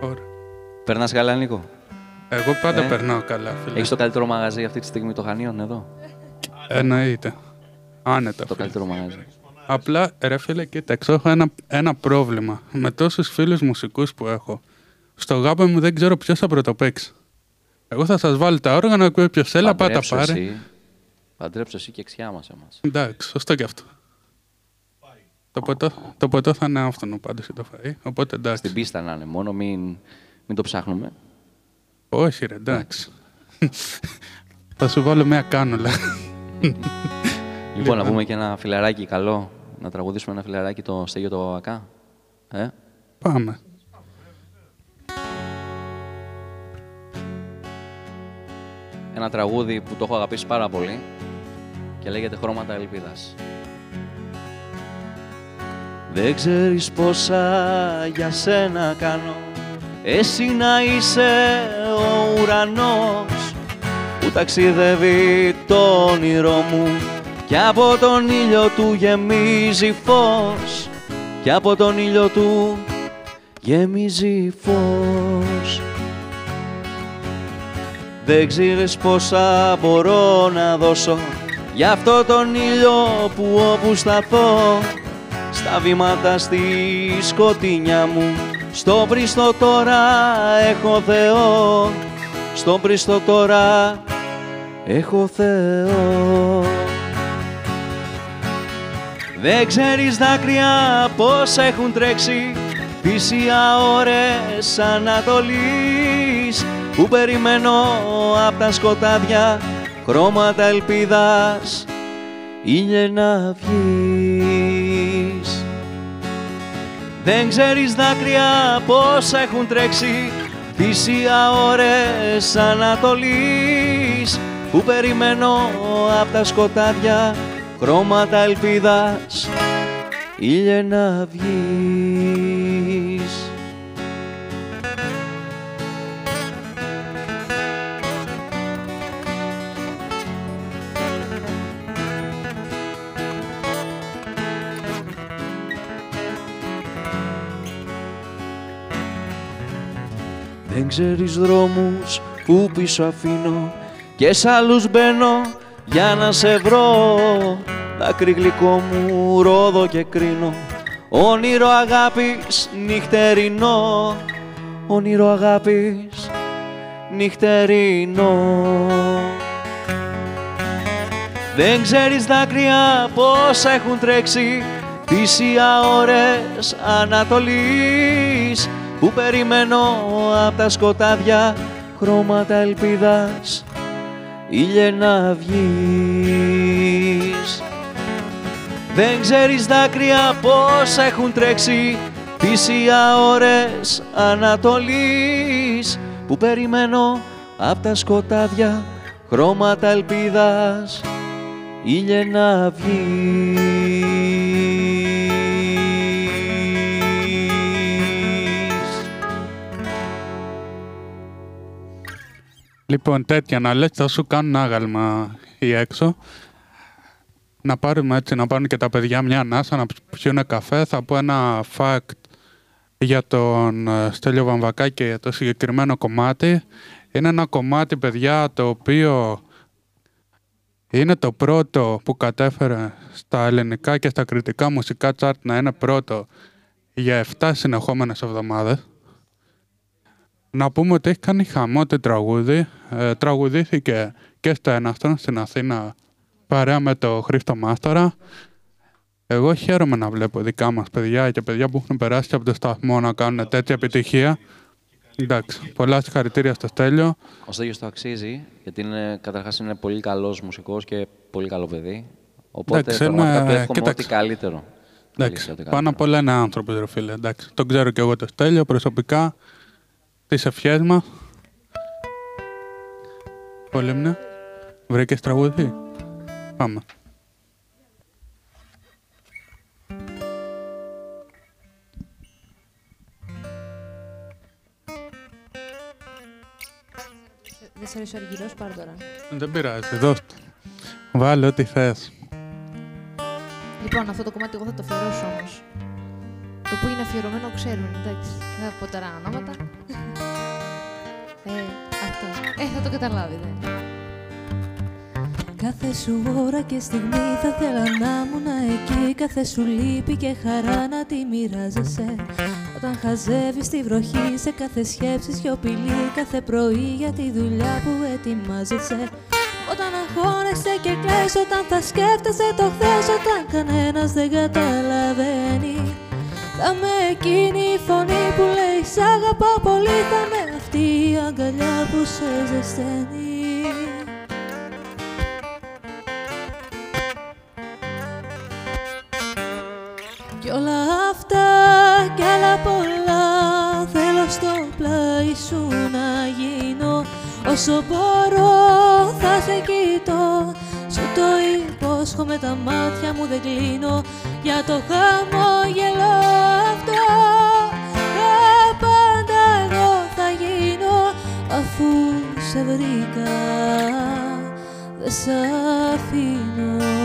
Ωραία. Περνάς καλά, Νίκο; Εγώ πάντα Ε. περνάω καλά, φίλε. Έχεις το καλύτερο μαγαζί αυτή τη στιγμή το Χανίων εδώ; Εννοείται. Άνετα, Το φίλε. καλύτερο μαγαζί. Απλά, ρε φίλε, κοίταξε, έχω ένα, ένα πρόβλημα. Με τόσους φίλους μουσικούς που έχω. Στο γάπα μου δεν ξέρω ποιος θα πρωτοπαίξει. Εγώ θα σας βάλω τα όργανα, ακούει ποιος θέλει, πάτα Παντρέψου πάρε. Εσύ. Παντρέψου εσύ και εξιά μας εμάς. Εντάξει, σωστό και αυτό. Το ποτό, το ποτό θα είναι άφθονο πάντως για το φαΐ, οπότε εντάξει. Στην πίστα να είναι μόνο, μην, μην το ψάχνουμε. Όχι ρε, εντάξει. θα σου βάλω μια κάνουλα. Λοιπόν, να πούμε και ένα φιλαράκι καλό. Να τραγουδήσουμε ένα φιλαράκι το Στέγιο το Βαβακά. Ε; Πάμε. Ένα τραγούδι που το έχω αγαπήσει πάρα πολύ και λέγεται Χρώματα Ελπίδας. Δεν ξέρεις πόσα για σένα κάνω. Εσύ να είσαι ο ουρανός Που ταξιδεύει το όνειρό μου. Κι από τον ήλιο του γεμίζει φως. Κι από τον ήλιο του γεμίζει φως. Δεν ξέρεις πόσα μπορώ να δώσω Για αυτό τον ήλιο που όπου σταθώ Στα βήματα στη σκοτεινιά μου Στο πριστό τώρα έχω Θεό Στο πριστό τώρα έχω Θεό. Δεν ξέρεις δάκρυα πώς έχουν τρέξει Θυσία ώρες Ανατολής Που περιμένω απ' τα σκοτάδια Χρώματα ελπίδας Ήλιε να βγεις. Δεν ξέρεις δάκρυα πώς έχουν τρέξει Θυσία ώρες Ανατολής. Που περιμένω απ' τα σκοτάδια Χρώματα ελπίδας Ήλιε να βγεις Δεν ξέρεις δρόμους που πίσω αφήνω και σ' άλλους μπαίνω για να σε βρω. Δάκρυ γλυκό μου ρόδο και κρίνω. Όνειρο αγάπης νυχτερινό. Όνειρο αγάπης νυχτερινό. Δεν ξέρεις δάκρυα πώς έχουν τρέξει Θυσία ώρες Ανατολής Που περιμένω απ' τα σκοτάδια Χρώματα ελπίδας Ήλιε να βγεις. Δεν ξέρεις δάκρυα πώς έχουν τρέξει Θυσία ώρες Ανατολής Που περιμένω απ' τα σκοτάδια Χρώματα ελπίδας Ήλιε να βγεις Λοιπόν, τέτοια να λες, θα σου κάνουν άγαλμα ή έξω. Να πάρουμε έτσι, να πάρουν και τα παιδιά μια ανάσα, να πιούν καφέ. Θα πω ένα fact για τον ε, Στέλιο Βαμβακάκη και για το συγκεκριμένο κομμάτι. Είναι ένα κομμάτι, παιδιά, το οποίο είναι το πρώτο που κατέφερε στα ελληνικά και στα κριτικά μουσικά τσάρτ να είναι πρώτο για 7 συνεχόμενες εβδομάδες. Να πούμε ότι έχει κάνει χαμό το τραγούδι. Ε, τραγουδήθηκε και στο Έναστον στην Αθήνα παρέα με το Χρήστο Μάστορα. Εγώ χαίρομαι να βλέπω δικά μας παιδιά και παιδιά που έχουν περάσει από το σταθμό να κάνουν τέτοια επιτυχία. Εντάξει, πολλά συγχαρητήρια στο Στέλιο. Ο Στέλιος το αξίζει, γιατί είναι, καταρχάς είναι πολύ καλός μουσικός και πολύ καλό παιδί. Οπότε Εντάξει, πραγματικά είμαι- του εύχομαι κοίταξε. ό,τι καλύτερο. Εντάξει, Ό,τι πάνω καλύτερο. απ' όλα είναι άνθρωπος, ρε φίλε. Εντάξει, τον ξέρω και εγώ το Στέλιο προσωπικά. Τις ευχές μας. Πολύμνα. Βρήκες τραγούδι; Πάμε. Δεν σε αρέσει ο Αργυρός, πάρε τώρα. Δεν πειράζει, δώσ' το. Βάλε ό,τι θες. Λοιπόν, αυτό το κομμάτι εγώ θα το αφιερώσω όμως. Το που είναι αφιερωμένο ξέρουν, εντάξει. Δεν θα πω τώρα ονόματα. ε, αυτό. Ε, θα το καταλάβετε. Κάθε σου ώρα και στιγμή θα θέλα να ήμουν εκεί Κάθε σου λύπη και χαρά να τη μοιράζεσαι Όταν χαζεύεις τη βροχή σε κάθε σκέψη σιωπηλή Κάθε πρωί για τη δουλειά που ετοιμάζεσαι Όταν αγχώνεσαι και κλαις Όταν θα σκέφτεσαι το χθες Όταν κανένας δεν καταλαβαίνει Θα με εκείνη η φωνή που λέει Σ' αγαπάω πολύ Θα με αυτή η αγκαλιά που σε ζεσταίνει Κι όλα αυτά κι άλλα πολλά θέλω στο πλάι σου να γίνω. Όσο μπορώ θα σε κοιτώ Σου το υπόσχομαι τα μάτια μου δεν κλείνω Για το χαμόγελο αυτό Τα πάντα εγώ θα γίνω Αφού σε βρήκα δεν σ' αφήνω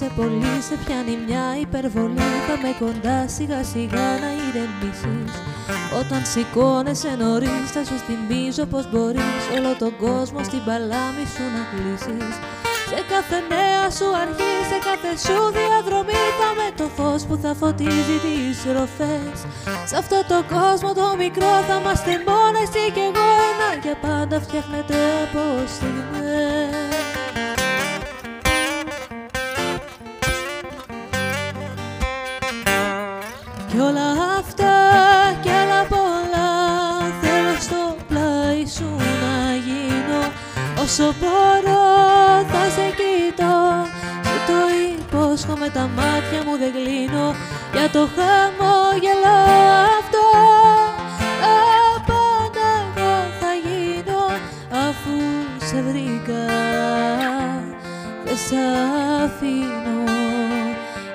αγχώνεσαι πολύ σε πιάνει μια υπερβολή. Θα με κοντά σιγά σιγά να ηρεμήσεις. Όταν σηκώνεσαι νωρίς θα σου θυμίζω πως μπορείς Όλο τον κόσμο στην παλάμη σου να κλείσεις. Σε κάθε νέα σου αρχή, σε κάθε σου διαδρομή Θα με το φως που θα φωτίζει τις ροφές. Σ' αυτό το κόσμο το μικρό θα είμαστε μόνο εσύ και εγώ Ένα για πάντα φτιάχνεται από στιγμές Όσο μπορώ θα σε κοιτώ. Σου το υπόσχομαι τα μάτια μου δεν κλείνω. Για το χαμόγελο αυτό. Τα πάντα εγώ θα γίνω Αφού σε βρήκα. Δεν σ' αφήνω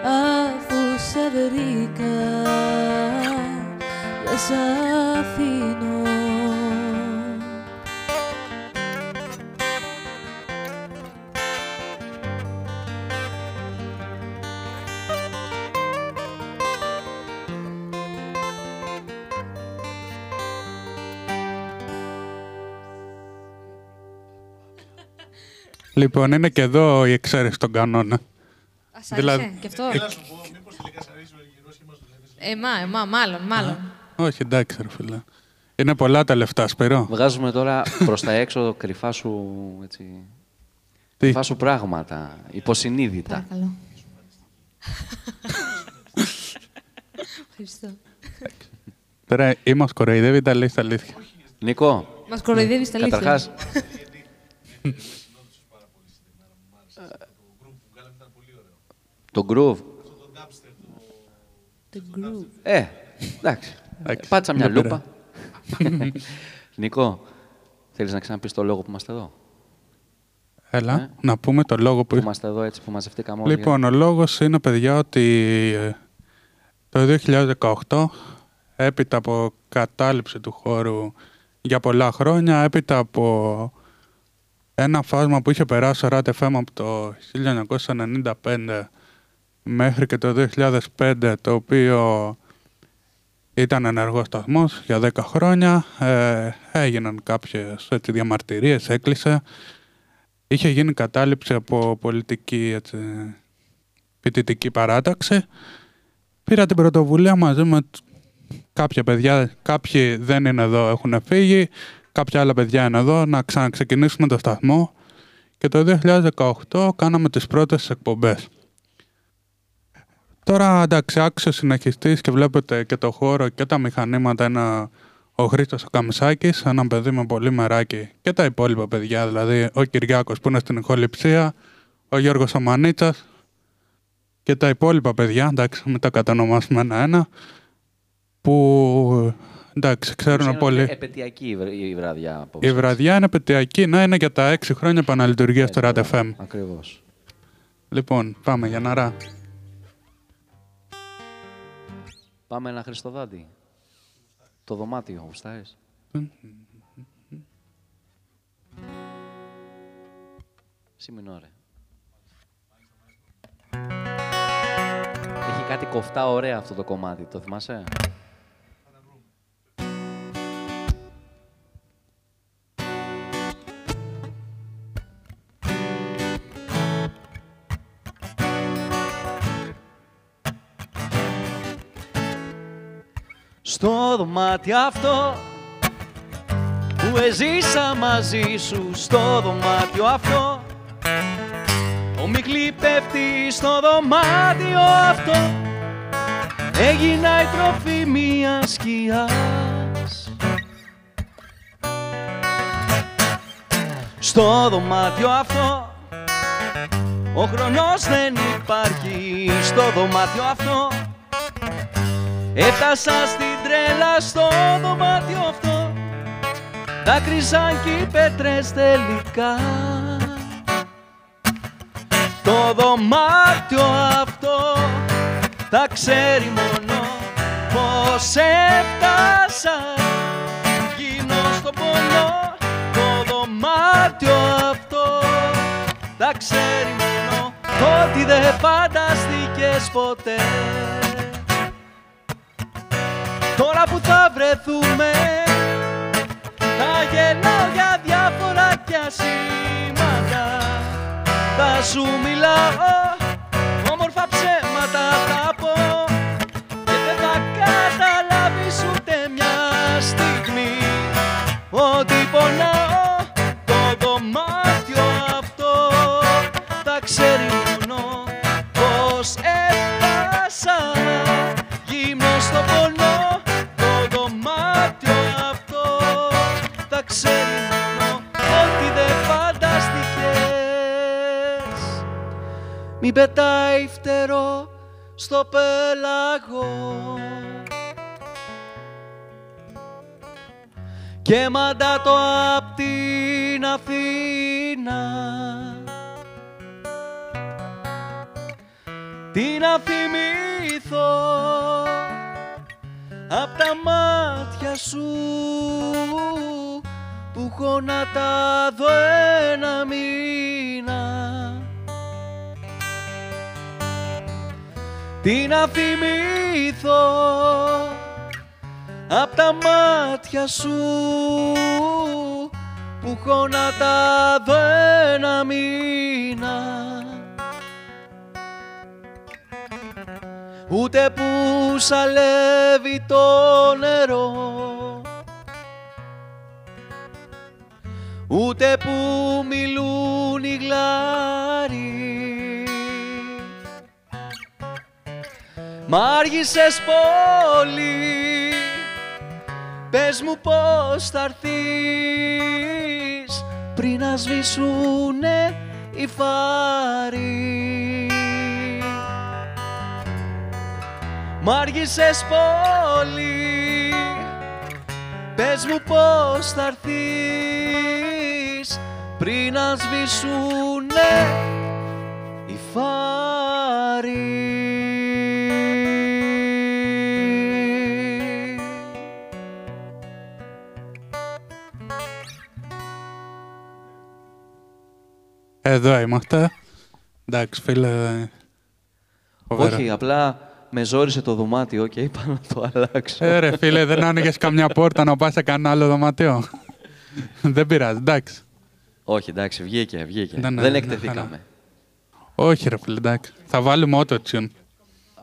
Αφού σε βρήκα. Δεν σ' αφήνω Λοιπόν, είναι και εδώ η εξαίρεση των κανόνα. Ας άρεσε Δηλαδή- και αυτό. Έλα σου πω, μήπως τελικά σ' αρέσει ο Αργυρός και μας το λέτε. Ε, μα, ε, μα, μάλλον, μάλλον. Όχι, εντάξει, ρε φίλε. Είναι πολλά τα λεφτά, Σπυρό. Βγάζουμε τώρα προς τα έξω κρυφά σου, έτσι, Τι, κρυφά σου πράγματα, υποσυνείδητα. Παρακαλώ. Ευχαριστώ. τώρα ή μας κοροϊδεύει τα λέει στα αλήθεια. Νίκο, Μας κοροϊδεύεις στα αλήθεια. καταρχάς, το groove. The groove. Ε, εντάξει. Εντάξει, Πάτσα μια δεν λούπα. Νικό, Θέλεις να ξαναπείς το λόγο που είμαστε εδώ; Έλα, Ε. να πούμε το λόγο που... Που είμαστε εδώ έτσι που μαζευτήκαμε όλοι. Λοιπόν, ο λόγος είναι, παιδιά, ότι ε, το 2018, έπειτα από κατάληψη του χώρου για πολλά χρόνια, έπειτα από ένα φάσμα που είχε περάσει ο RAT FM από το 1995 μέχρι και το 2005, το οποίο ήταν ενεργός σταθμός για 10 χρόνια, ε, έγιναν κάποιες έτσι, διαμαρτυρίες, έκλεισε. Είχε γίνει κατάληψη από πολιτική έτσι, φοιτητική παράταξη. Πήρα την πρωτοβουλία μαζί με τ- κάποια παιδιά, κάποιοι δεν είναι εδώ, έχουν φύγει, κάποια άλλα παιδιά είναι εδώ, να ξαναξεκινήσουμε το σταθμό. Και το 2018 κάναμε τις πρώτες εκπομπές. Τώρα εντάξει, άξιο συνεχιστής και βλέπετε και το χώρο και τα μηχανήματα είναι ο Χρήστος ο Καμισάκης, ένα παιδί με πολύ μεράκι και τα υπόλοιπα παιδιά, δηλαδή ο Κυριάκος που είναι στην ηχοληψία, ο Γιώργος ο Μανίτσας και τα υπόλοιπα παιδιά, εντάξει, μην τα κατανομάσουμε ένα-ένα, που εντάξει, ξέρουν Είναι πολύ. Επαιτειακή η βρ- η βραδιά απόψε. Η βραδιά είναι πετειακή, να είναι για τα έξι χρόνια επαναλειτουργία στο RAD FM. Ακριβώς. Λοιπόν, πάμε για ναρά. Πάμε ένα Χριστοδάντη. Το δωμάτιο, γουστάρεις. Σιμινόρε. Έχει κάτι κοφτά ωραία αυτό το κομμάτι, το θυμάσαι; Στο δωμάτιο αυτό που έζησα μαζί σου στο δωμάτιο αυτό. Ο Μιχλή πέφτει στο δωμάτιο αυτό. Έγινα η τροφή μιας σκιάς. Στο δωμάτιο αυτό ο χρονός δεν υπάρχει. Στο δωμάτιο αυτό Έφτασα στην τρέλα στο δωμάτιο αυτό. Δάκρυζαν κι οι πέτρες τελικά. Το δωμάτιο αυτό θα ξέρει μόνο πως έφτασα. Γίνω στο πόνο το δωμάτιο αυτό θα ξέρει μόνο ότι δεν φανταστήκες ποτέ Τώρα που θα βρεθούμε Θα γελάω για διάφορα κι ασήματα Θα σου μιλάω πετάει φτερό στο πέλαγο. Και μαντάτο απ' την Αθήνα. Τι να θυμηθώ απ' τα μάτια σου. Που έχω να τα δω ένα μήνα τι να θυμηθώ απ' τα μάτια σου που έχω να τα δω ένα μήνα. Ούτε που σαλεύει το νερό ούτε που μιλούν οι γλάροι Μ' άργησες πολύ. Πες μου πώς θα έρθεις Πριν να σβήσουνε οι φάροι. Μ' άργησες πολύ. Πες μου πώς θα έρθεις πριν να σβήσουνε οι φάροι. Εδώ είμαστε. Εντάξει, φίλε. φοβερά. Όχι, απλά με ζόρισε το δωμάτιο και είπα να το αλλάξω. Ε, ρε φίλε, δεν άνοιγες καμιά πόρτα να πας σε κανένα άλλο δωματιό. δεν πειράζει, εντάξει. Όχι, εντάξει, βγήκε, βγήκε. Ναι, ναι, Δεν ναι, εκτεθήκαμε. Όχι, ρε φίλε, εντάξει. Θα βάλουμε auto-tune.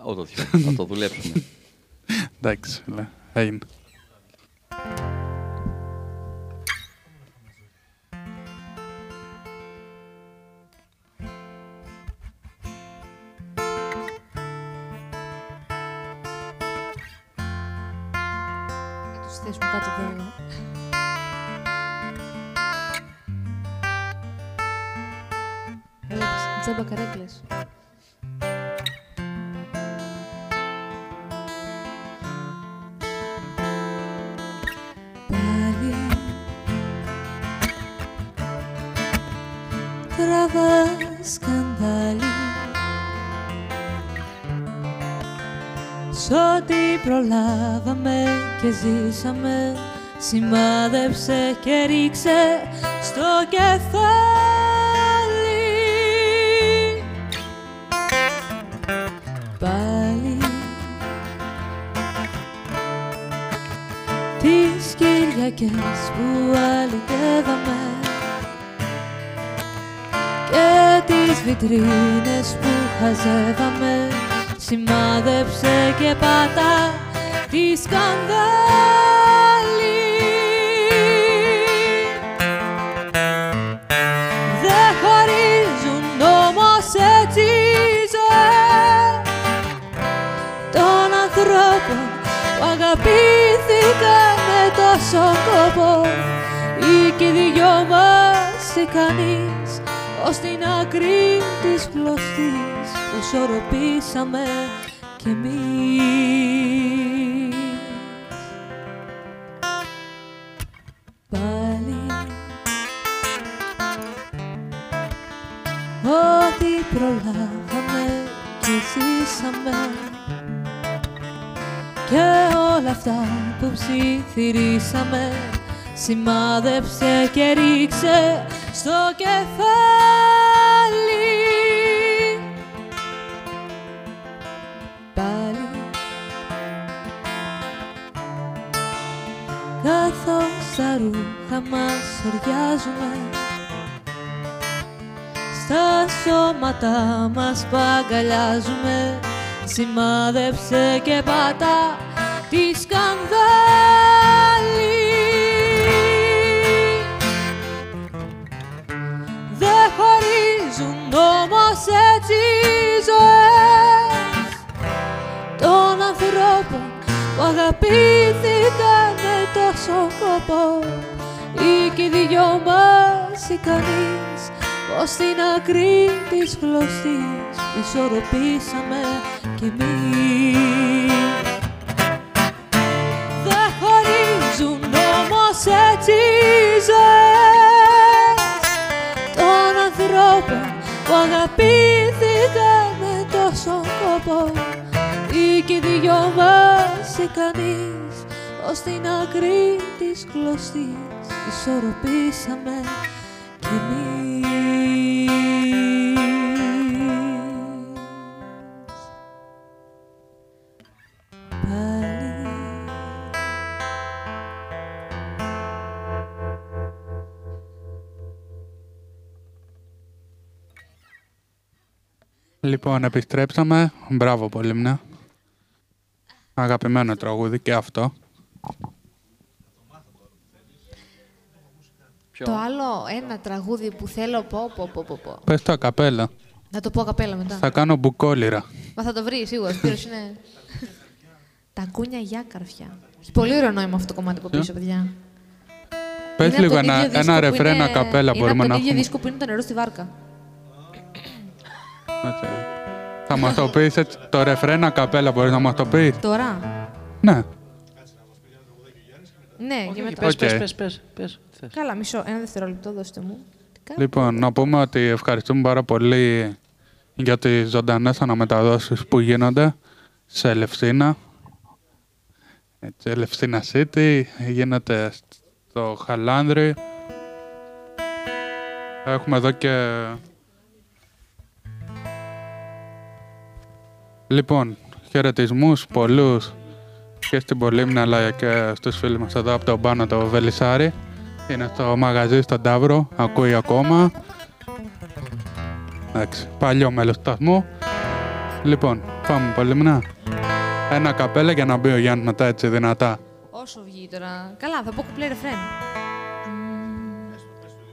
Ό, θα το δουλέψουμε. Εντάξει, φίλε. Έγινε. Να τους θέσουμε κάτι εδώ. Βλέπεις, τζάμπα καρέκλες. πάλι τραβάς προλάβαμε και ζήσαμε. Σημάδεψε και ρίξε στο κεφάλι. Πάλι τις Κυριακές που αλυτεύαμε και τις βιτρίνες που χαζεύαμε σημάδεψε και πάτα τη σκανδάλη. Δεν χωρίζουν όμως έτσι οι ζωές των ανθρώπων που αγαπήθηκαν με τόσο κόπο. Ή και οι δυο μας ή κανείς ως την άκρη της κλωστής που ισορροπήσαμε κι εμείς. Πάλι Ό,τι προλάβαμε και ζήσαμε και όλα αυτά που ψιθυρίσαμε σημάδεψε και ρίξε στο κεφάλι ρούχα μας οριάζουμε. Στα σώματα μας που αγκαλιάζουμε σημάδεψε και πάτα τη σκανδάλη. Δεν χωρίζουν όμως έτσι οι ζωές. Των ανθρώπων που αγαπήθηκαν με τόσο κόπο ή και οι δυο μας ή κανείς πως στην άκρη της γλωστής ισορροπήσαμε κι εμείς. Δεν χωρίζουν όμως έτσι οι ζωές. Των ανθρώπων που αγαπήθηκαν με τόσο κόπο ή και οι δυο μας ή κανείς ως την άκρη της κλωστής ισορροπήσαμε κι εμείς Πάλι Λοιπόν, επιστρέψαμε. Μπράβο πολύ μνε. Αγαπημένο τραγούδι και αυτό. Ποιο; Το άλλο ένα τραγούδι που θέλω πω, πω, πω, πω, πω. Πες το ακαπέλα. Να το πω καπέλα μετά. Θα κάνω μπουκόλυρα. Μα θα το βρεις σίγουρα. Ο Σπύρος είναι... Τα κούνια για καρφιά. Έχει πολύ ωραίο νόημα αυτό το κομμάτι από πίσω, παιδιά. Πες Είναι από λίγο τον ένα, ίδιο δίσκο ένα που ρεφρέν είναι- ακαπέλα μπορούμε Είναι να από τον ίδιο έχουμε. δίσκο που είναι το νερό στη βάρκα. Έτσι. Θα μας το πεις έτσι, το ρεφρέν ακαπέλα μπορείς να μας το πεις; Τώρα. Ναι. Ναι, και Όχι, μετά. πες, Οκ. πες, πες, πες, πες, τι θες. Καλά, μισό. Ένα δευτερόλεπτο, δώστε μου. Κάπου. Λοιπόν, να πούμε ότι ευχαριστούμε πάρα πολύ για τις ζωντανές αναμεταδόσεις που γίνονται σε Ελευσίνα. Έτσι, Ελευσίνα City, γίνεται στο Χαλάνδρι. Έχουμε εδώ και... Λοιπόν, χαιρετισμούς πολλούς και στην Πολύμνη αλλά και στους φίλους μας εδώ από τον πάνω το Βελισάρι. Είναι στο μαγαζί στον Ταύρο, ακούει ακόμα. Εντάξει, παλιό μέλος του σταθμού. Λοιπόν, πάμε Πολύμνα. Ένα α καπέλα για να μπει ο Γιάννης μετά έτσι δυνατά. Όσο βγει τώρα. Καλά, θα πω κουπλέ ρεφρέν.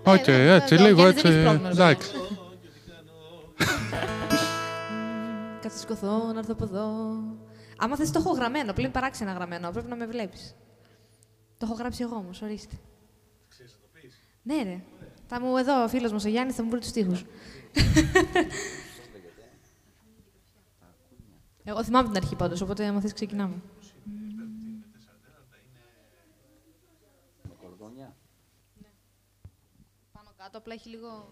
Οκ, ναι, ναι, έτσι, ναι, ο λίγο Γιάννης δεν έτσι. έχεις πρόβλημα, ρε Εντάξει. Κάτσε σηκωθώ, να έρθω από εδώ. Άμα θες το έχω γραμμένο, πλην παράξενα γραμμένο. Πρέπει να με βλέπεις. Το έχω γράψει εγώ όμως, ορίστε. Ναι, ρε. Θα μου εδώ ο φίλος μας ο Γιάννης θα μου βρει τους στίχους. Εγώ θυμάμαι την αρχή πάντως, οπότε άμα θες ξεκινάμε. Πάνω κάτω, απλά έχει λίγο...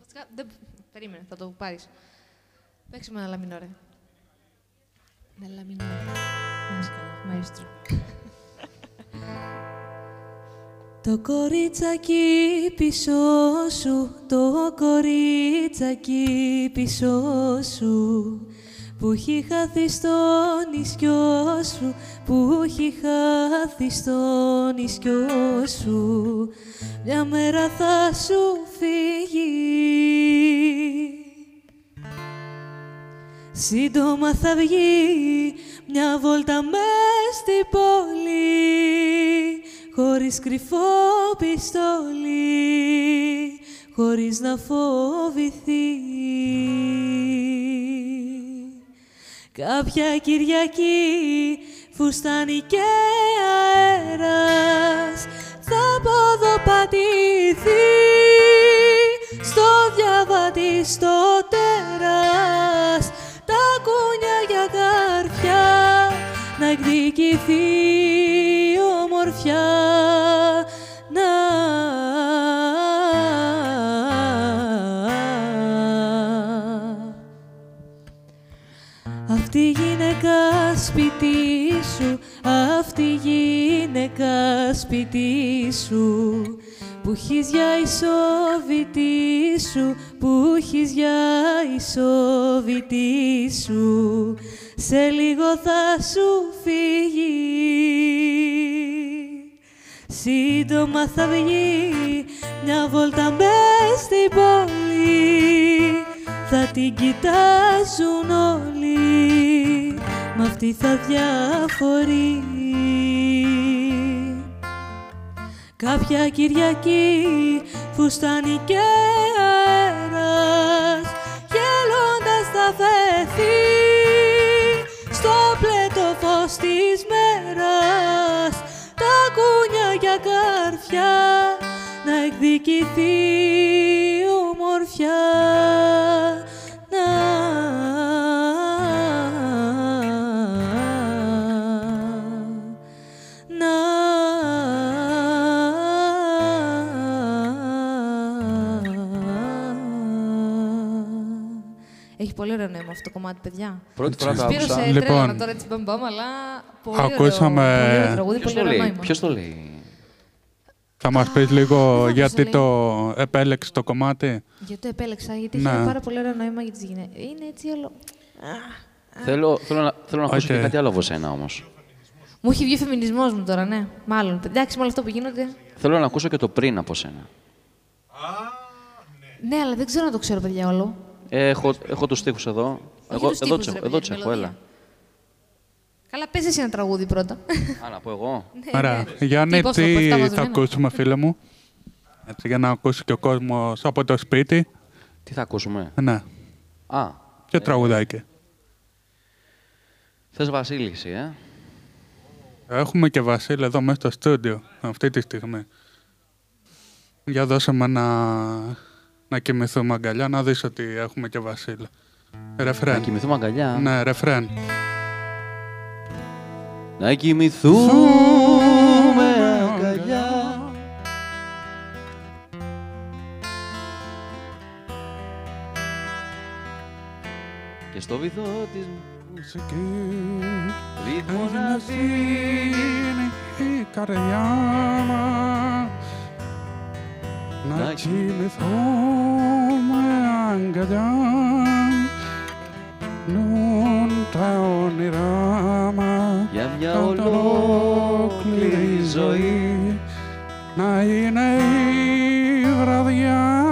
Βασικά, δεν... Περίμενε, θα το πάρεις. Παίξουμε ένα λαμινό, ρε. Ένα λαμινό. Να είσαι καλά, μαέστρο. Το κορίτσακι πίσω σου, το κορίτσακι πίσω σου που έχει χάθει στο νησιό σου, που έχει χάθει στο νησιό σου. Μια μέρα θα σου φύγει. Σύντομα θα βγει μια βόλτα μες στην πόλη χωρίς κρυφό πιστόλι, χωρίς να φοβηθεί. Κάποια Κυριακή φουστάνει και αέρας θα ποδοπατηθεί στο διαβάτη στο τέρας τα κούνια για καρφιά να εκδικηθεί σπίτι σου που έχεις για ισοβητή σου, που έχεις για ισοβητή σου. Σε λίγο θα σου φύγει. Σύντομα θα βγει μια βόλτα μες στην πόλη. Θα την κοιτάζουν όλοι μα αυτή θα διαφορεί Κάποια Κυριακή φουστάνει και αέρας γελώντας θα φεθεί στο πλέτο φως της μέρας. Τα κούνια για καρφιά να εκδικηθεί η ομορφιά πολύ ωραίο νόημα αυτό το κομμάτι, παιδιά. Πρώτη φορά το Σπύρος, άκουσα. ε, Λοιπόν. τρέλανα τώρα έτσι μπαμπαμ, αλλά πολύ Ακούσαμε- ωραίο, πολύ ωραίο τραγούδι, Ποιος πολύ το ωραίο λέει, νόημα. ποιος το λέει; Θα μας πεις λίγο δεν γιατί το το επέλεξε το κομμάτι. Γιατί το επέλεξα, γιατί Ναι. έχει πάρα πολύ ωραίο νόημα για τις γυναίκες. Είναι έτσι όλο... Θέλω, θέλω να, θέλω να ακούσω Οκ. και κάτι άλλο από σένα όμως. Μου έχει βγει φεμινισμός μου τώρα, ναι. Μάλλον. Εντάξει, με όλα αυτά που γίνονται. Θέλω να ακούσω και το πριν από σένα. Ναι, αλλά δεν ξέρω να το ξέρω, παιδιά, όλο. Ε, έχω, έχω τους στίχους εδώ. Εγώ, τους εδώ στίχους, τους ρε, έχω, εδώ παιδιά, τους τη έχω, έλα. μελωδία. Καλά, πες εσύ ένα τραγούδι πρώτα. Α, να πω εγώ. Ναι, Ωραία. ναι. Γιάννη, Τι, πόσο, από τι εφτά θα μαζεμένα; ακούσουμε, φίλε μου; Έτσι, για να ακούσει και ο κόσμος από το σπίτι. Τι θα ακούσουμε; Ναι. Α, Και τραγουδάκι. θες Βασίλη εσύ, ε; Έχουμε και Βασίλη εδώ μέσα στο στούντιο, αυτή τη στιγμή. Για δώσε με να, να κοιμηθούμε αγκαλιά, να δεις ότι έχουμε και Βασίλη. Ρεφρέν. Να κοιμηθούμε αγκαλιά. Ναι, ρεφρέν. Να κοιμηθούμε αγκαλιά Και στο βυθό της μουσικής Ρυθμός να η καρδιά μας να να κοιμηθώ με αγκαλιά νουν τα όνειρά μας για μια Σαν ολόκληρη ζωή να είναι η βραδιά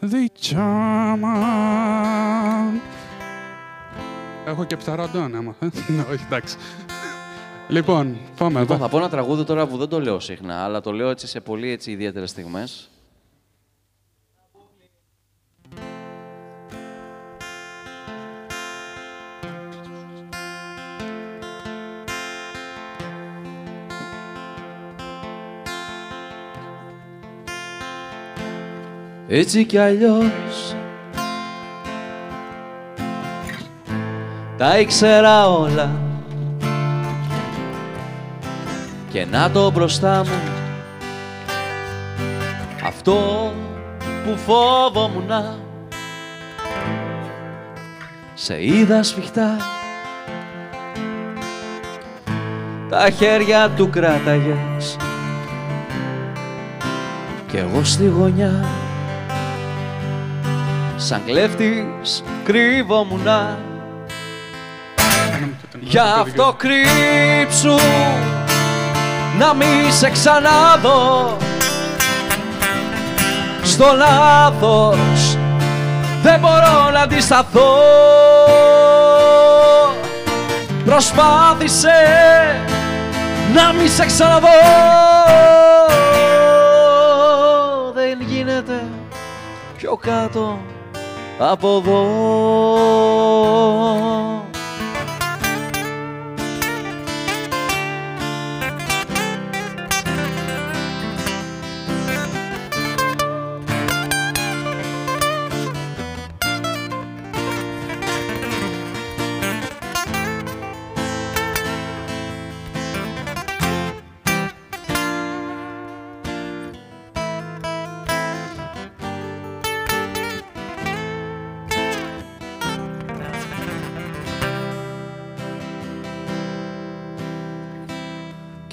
δικιά μας. Έχω και ψαραντών, άμα θες. Ναι, όχι, εντάξει. Λοιπόν, πάμε Λοιπόν, εδώ. θα πω ένα τραγούδι τώρα που δεν το λέω συχνά, αλλά το λέω έτσι σε πολύ έτσι ιδιαίτερες στιγμές. Έτσι κι αλλιώς τα ήξερα όλα και να το μπροστά μου αυτό που φόβομουν σε είδα σφιχτά τα χέρια του κράταγες κι εγώ στη γωνιά σαν κλέφτης κρύβομουνα Γι' αυτό κρύψου να μη σε ξαναδώ Στο λάθος. Δεν μπορώ να αντισταθώ. Προσπάθησε να μη σε ξαναδώ. Δεν γίνεται πιο κάτω από εδώ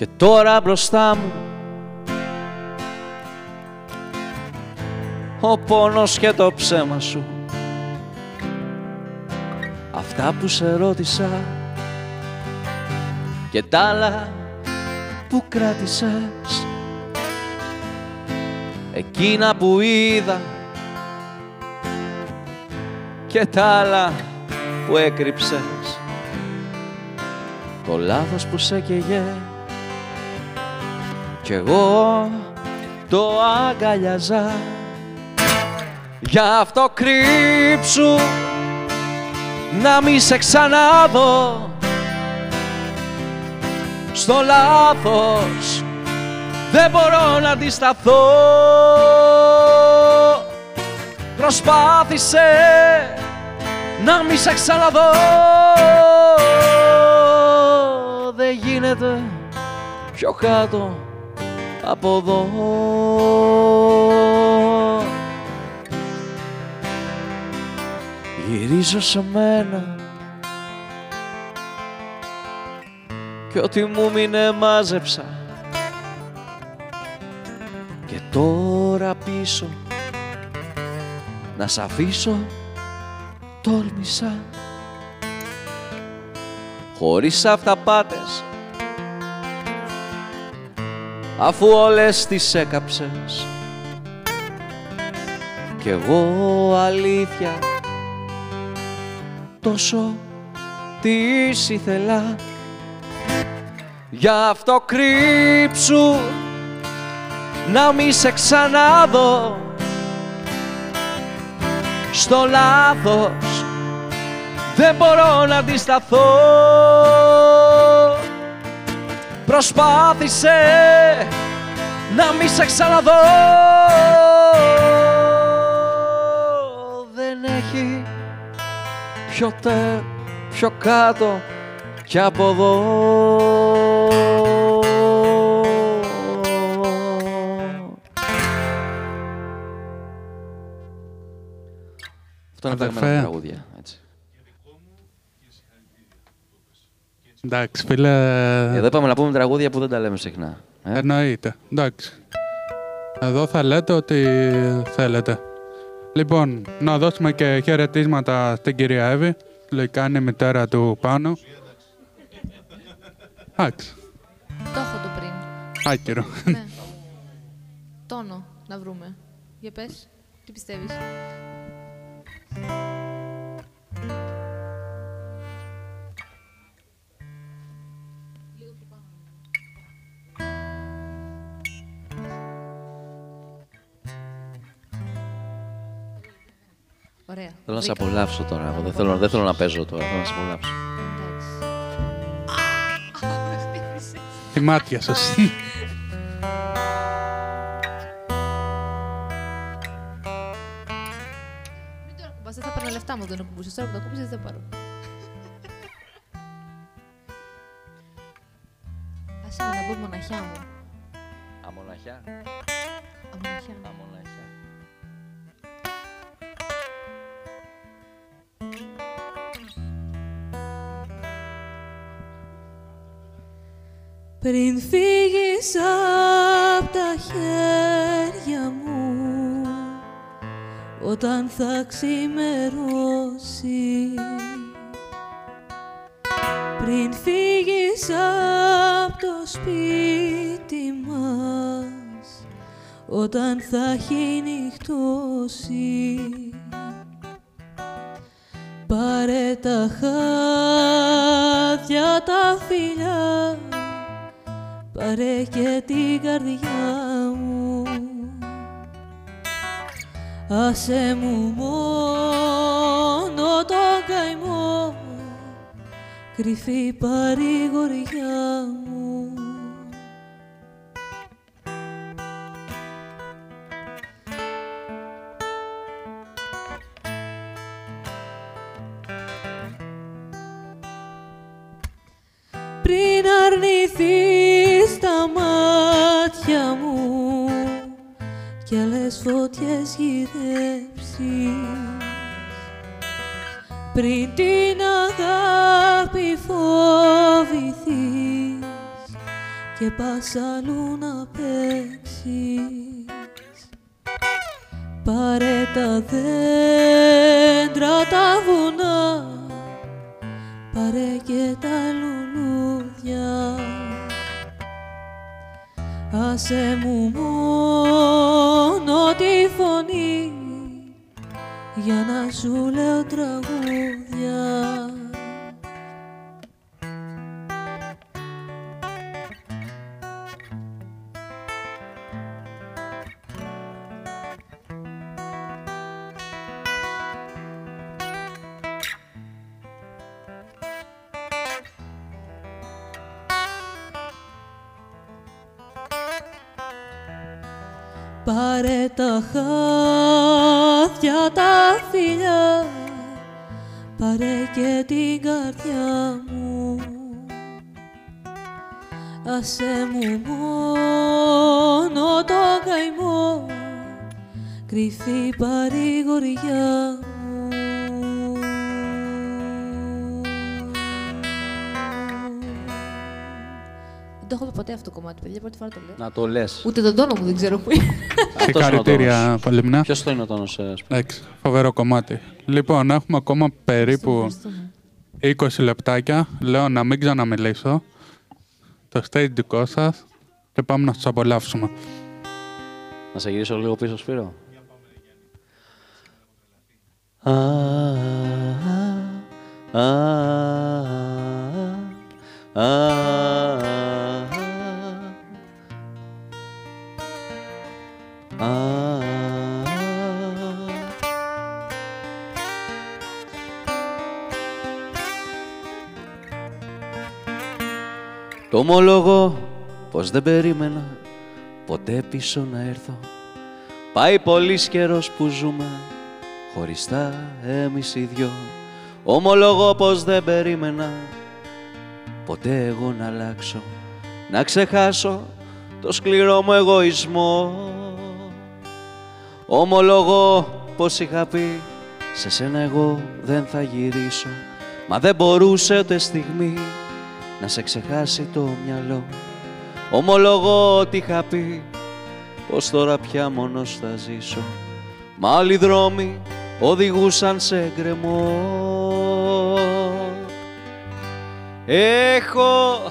Και τώρα μπροστά μου Ο πόνος και το ψέμα σου. Αυτά που σε ρώτησα Και τα άλλα που κράτησες. Εκείνα που είδα Και τα άλλα που έκρυψες. Το λάθος που σε καιγέ κι εγώ το αγκαλιάζα. Γι' αυτό κρύψου να μη σε ξαναδώ. Στο λάθος δεν μπορώ να αντισταθώ. Προσπάθησε να μη σε ξαναδώ. Δεν γίνεται πιο κάτω από εδώ. Γυρίζω σε μένα και ό,τι μου μείνε μάζεψα. Και τώρα πίσω να σ' αφήσω τόλμησα. Χωρίς αυταπάτες αφού όλες τις έκαψες. Κι εγώ αλήθεια τόσο τις ήθελα. Γι' αυτό κρύψου να μη σε ξαναδώ. Στο λάθος δεν μπορώ να αντισταθώ Προσπάθησε να μη σε ξαναδώ Δεν έχει πιο τε, πιο κάτω κι από εδώ Αυτό είναι τα Αδερφέ. αγαπημένα μου τραγούδια. Έτσι. Εντάξει, φίλε. Εδώ είπαμε να πούμε τραγούδια που δεν τα λέμε συχνά. Ε; Εννοείται. Εντάξει. Εδώ θα λέτε ό,τι θέλετε. Λοιπόν, να δώσουμε και χαιρετίσματα στην κυρία Εύη. Λογικά είναι η μητέρα του Πάνου. Εντάξει. Το έχω το πριν. Άκυρο. ναι. Τόνο να βρούμε. Για πες, τι πιστεύεις; Ωραία. Θέλω να σε βρήκα. απολαύσω τώρα. Εγώ δεν θέλω, δεν θέλω να παίζω τώρα. Θέλω να σε απολαύσω. Εντάξει. Τη μάτια σας. Μην τώρα κουμπάς, δεν θα παίρνω λεφτά μου δεν κουμπούσες. Τώρα που το κούμπησες δεν θα πάρω. Άσε με να μπω μοναχιά μου. Αμοναχιά. Αμοναχιά. Αμοναχιά. Πριν φύγεις απ' τα χέρια μου. Όταν θα ξημερώσει. Πριν φύγεις απ' το σπίτι μας. Όταν θα έχει νυχτώσει. Πάρε τα χάδια τα φιλιά Πάρε και την καρδιά μου. Άσε μου μόνο το καημό Κρυφή παρηγοριά και πας αλλού να παίξεις πάρε τα δέντρα τα βουνά πάρε και τα λουλούδια. Άσε μου μόνο τη φωνή για να σου λέω τραγούδια φιλιά Πάρε και την καρδιά μου. Άσε μου μόνο το καημό Κρυφή παρηγοριά ποτέ αυτό το κομμάτι, παιδιά. Πρώτη φορά το λέω. Να το λε. Ούτε τον τόνο μου δεν ξέρω που είναι. Συγχαρητήρια, Πολυμνά. Ποιο το είναι ο τόνο, Εντάξει, φοβερό κομμάτι. Λοιπόν, έχουμε ακόμα περίπου 20 λεπτάκια. Λέω να μην ξαναμιλήσω. Το stage δικό σα και πάμε να σα απολαύσουμε. Να σε γυρίσω λίγο πίσω, Σπύρο. Α, α, α, α, Το ομολογώ πως δεν περίμενα ποτέ πίσω να έρθω. Πάει πολύς καιρός που ζούμε χωριστά εμείς οι δυο. Ομολογώ πως δεν περίμενα ποτέ εγώ να αλλάξω. Να ξεχάσω το σκληρό μου εγωισμό. Ομολογώ πως είχα πει Σε σένα εγώ δεν θα γυρίσω. Μα δεν μπορούσε ούτε στιγμή να σε ξεχάσει το μυαλό. Ομολογώ ότι είχα πει πως τώρα πια μόνος θα ζήσω. Μα άλλοι δρόμοι οδηγούσαν σε γκρεμό. Έχω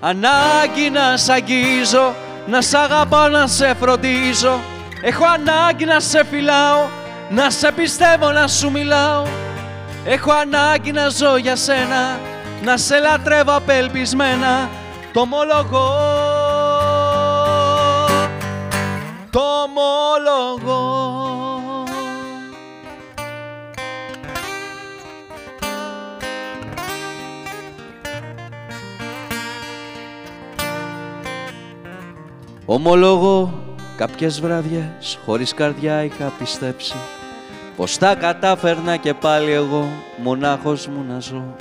ανάγκη να σ' αγγίζω Να σ' αγαπάω, να σε φροντίζω. Έχω ανάγκη να σε φυλάω Να σε πιστεύω, να σου μιλάω. Έχω ανάγκη να ζω για σένα Να σε λατρεύω απελπισμένα Το ομολογώ. Το ομολογώ. Ομολογώ κάποιες βραδιές χωρίς καρδιά είχα πιστέψει πως τα κατάφερνα και πάλι εγώ μονάχος μου να ζω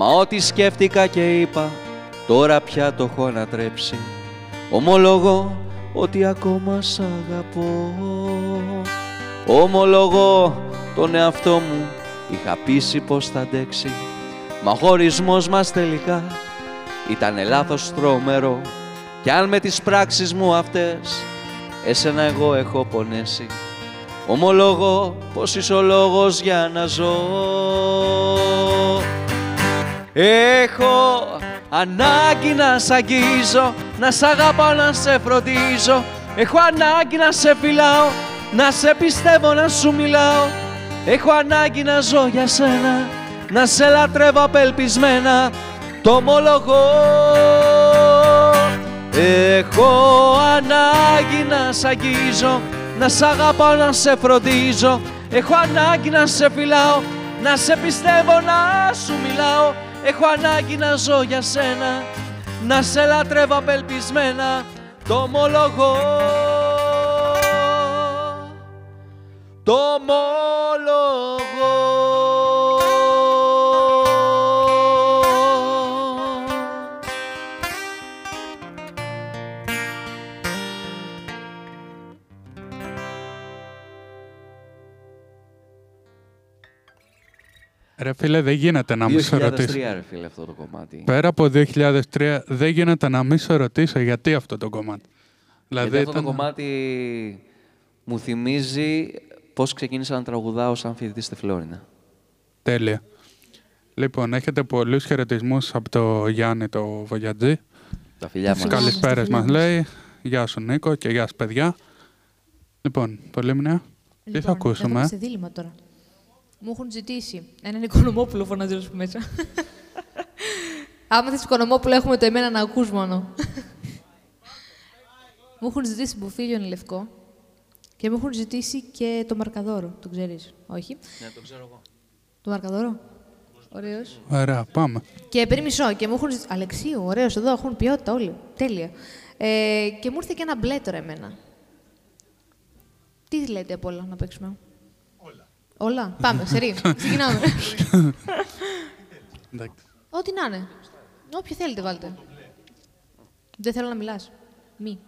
Μα ό,τι σκέφτηκα και είπα τώρα πια το έχω ανατρέψει. Ομολογώ ότι ακόμα σ' αγαπώ. Ομολογώ τον εαυτό μου είχα πείσει πως θα αντέξει. Μα ο χωρισμός μας τελικά ήταν λάθος τρομερό. Κι αν με τις πράξεις μου αυτές εσένα εγώ έχω πονέσει. Ομολογώ πως είσαι ο λόγος για να ζω Έχω ανάγκη να σ' αγγίζω Να σ' αγαπάω, να σε φροντίζω. Έχω ανάγκη να σε φυλάω Να σε πιστεύω, να σου μιλάω. Έχω ανάγκη να ζω για σένα Να σε λατρεύω απελπισμένα. Το ομολογώ. Έχω ανάγκη να σ' αγγίζω, να σ' αγαπάω, να σε φροντίζω. Έχω ανάγκη να σε φυλάω, να σε πιστεύω, να σου μιλάω Έχω ανάγκη να ζω για σένα, να σε λατρεύω απελπισμένα Το ομολογώ. Το ομολογώ φίλε, δεν γίνεται να μην σε 2003 ρωτήσω. ρε φίλε αυτό το κομμάτι. Πέρα από 2003, δεν γίνεται να μην σε ρωτήσω γιατί αυτό το κομμάτι. Δηλαδή, Γιατί αυτό το ήταν- κομμάτι μου θυμίζει πώς ξεκίνησα να τραγουδάω σαν φοιτητής στη Φλόρινα. Τέλεια. Λοιπόν, έχετε πολλούς χαιρετισμούς από το Γιάννη το Βογιατζή. Τα φιλιά Τις μας. καλ- καλησπέρες στα φιλιά μας μας. λέει. Γεια σου Νίκο και γεια σου παιδιά. Λοιπόν, πολύ μνήμα. Τι θα Λοιπόν, ακούσουμε, εγώ ε; είμαι σε δίλημα τώρα. Μου έχουν ζητήσει έναν οικονομόπουλο φωνάζει όλος που μέσα. Άμα θες οικονομόπουλο έχουμε το εμένα να ακούς μόνο. μου έχουν ζητήσει Μπουφίλιο Λευκό και μου έχουν ζητήσει και το Μαρκαδόρο. Το ξέρεις, όχι; Ναι, το ξέρω εγώ. Το Μαρκαδόρο; Ωραίος. Ωραία, πάμε. Και πριν μισό, και μου έχουν ζητήσει. Αλεξίου, ωραίος, εδώ έχουν ποιότητα όλοι. Τέλεια. Ε, και μου ήρθε και ένα μπλε τώρα εμένα. Τι λέτε από όλα να παίξουμε; Όλα. Όλα. Πάμε, σερή. Ξεκινάμε. Εντάξει. Ό,τι να είναι. Όποιο θέλετε βάλτε. Δεν θέλω να μιλάς. Μη.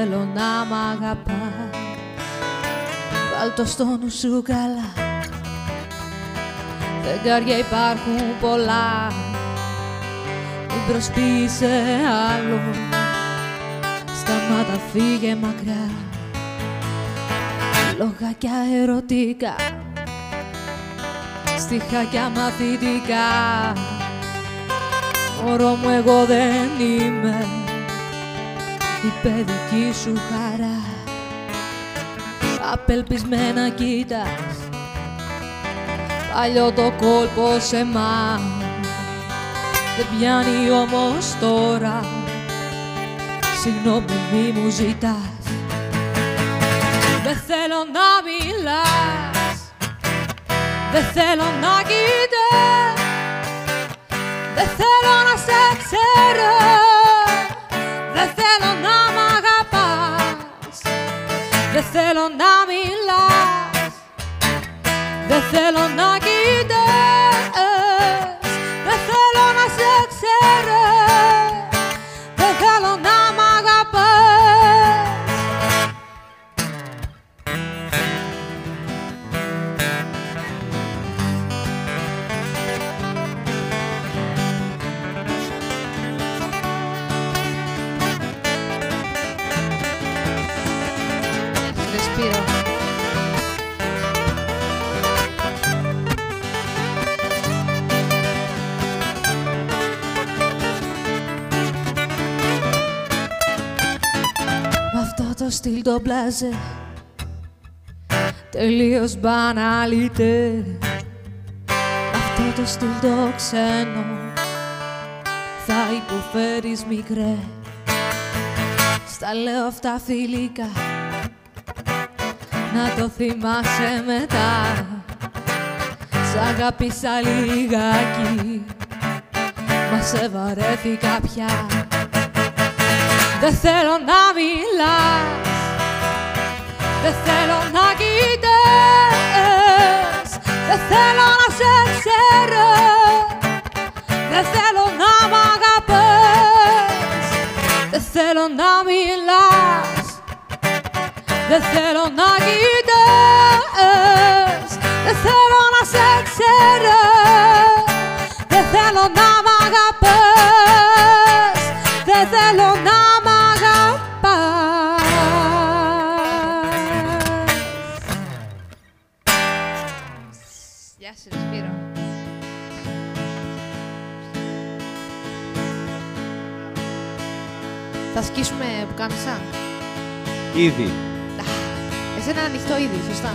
Θέλω να μ' αγαπάς. Βάλ' το στο νου σου καλά. Φεγγάρια υπάρχουν πολλά. Μην προσποιείς σε άλλο. Σταμάτα φύγε μακριά Λογάκια ερωτικά. Στιχάκια μαθητικά. Μωρό μου εγώ δεν είμαι Η παιδική σου χαρά. Απελπισμένα κοίτας. Παλιό το κόλπο σε μα Δεν πιάνει όμως τώρα. Συγγνώμη μη μου ζητάς. Δεν θέλω να μιλάς. Δεν θέλω να κοιτάς. Δεν θέλω να σε ξέρω Δεν θέλω να μιλάς Μ' αυτό το στυλ το μπλάζε. Τελείως μπαναλίτε Μ' αυτό το στυλ το ξένο Θα υποφέρεις μικρέ. Στα λέω αυτά φιλικά Να το θυμάσαι μετά. Σ' αγάπησα λιγάκι Μα σε βαρέθηκα πια δεν θέλω να μιλάς Δεν θέλω να κοιτάς Δεν θέλω να σε ξέρω Δεν θέλω να μ' αγαπάς Δεν θέλω να μιλάς Δεν θέλω να κοιτάς Δεν θέλω να σε ξέρω Δεν θέλω να μ' αγαπάς Θα σκίσουμε πουκάμισα; Ήδη. Εσένα είναι ανοιχτό ήδη, σωστά.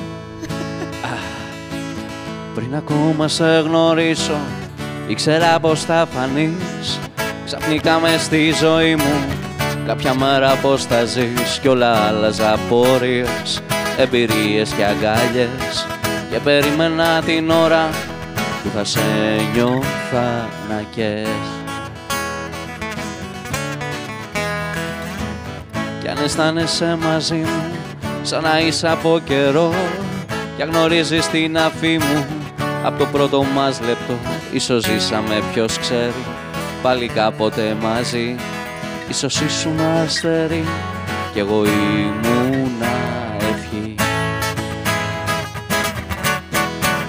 Πριν ακόμα σε γνωρίσω Ήξερα πως θα φανείς Ξαφνικά μες στη ζωή μου Κάποια μέρα πως θα ζεις Κι όλα άλλαζα απόρριες Εμπειρίες και αγκάλιες Και περίμενα την ώρα Που θα σε νιώθα να καις αισθάνεσαι μαζί μου Σαν να είσαι από καιρό. Κι αν γνωρίζεις την αφή μου Από το πρώτο μας λεπτό Ίσως ζήσαμε ποιος ξέρει Πάλι κάποτε μαζί. Ίσως ήσουν αστέρι Κι εγώ ήμουνα ευχή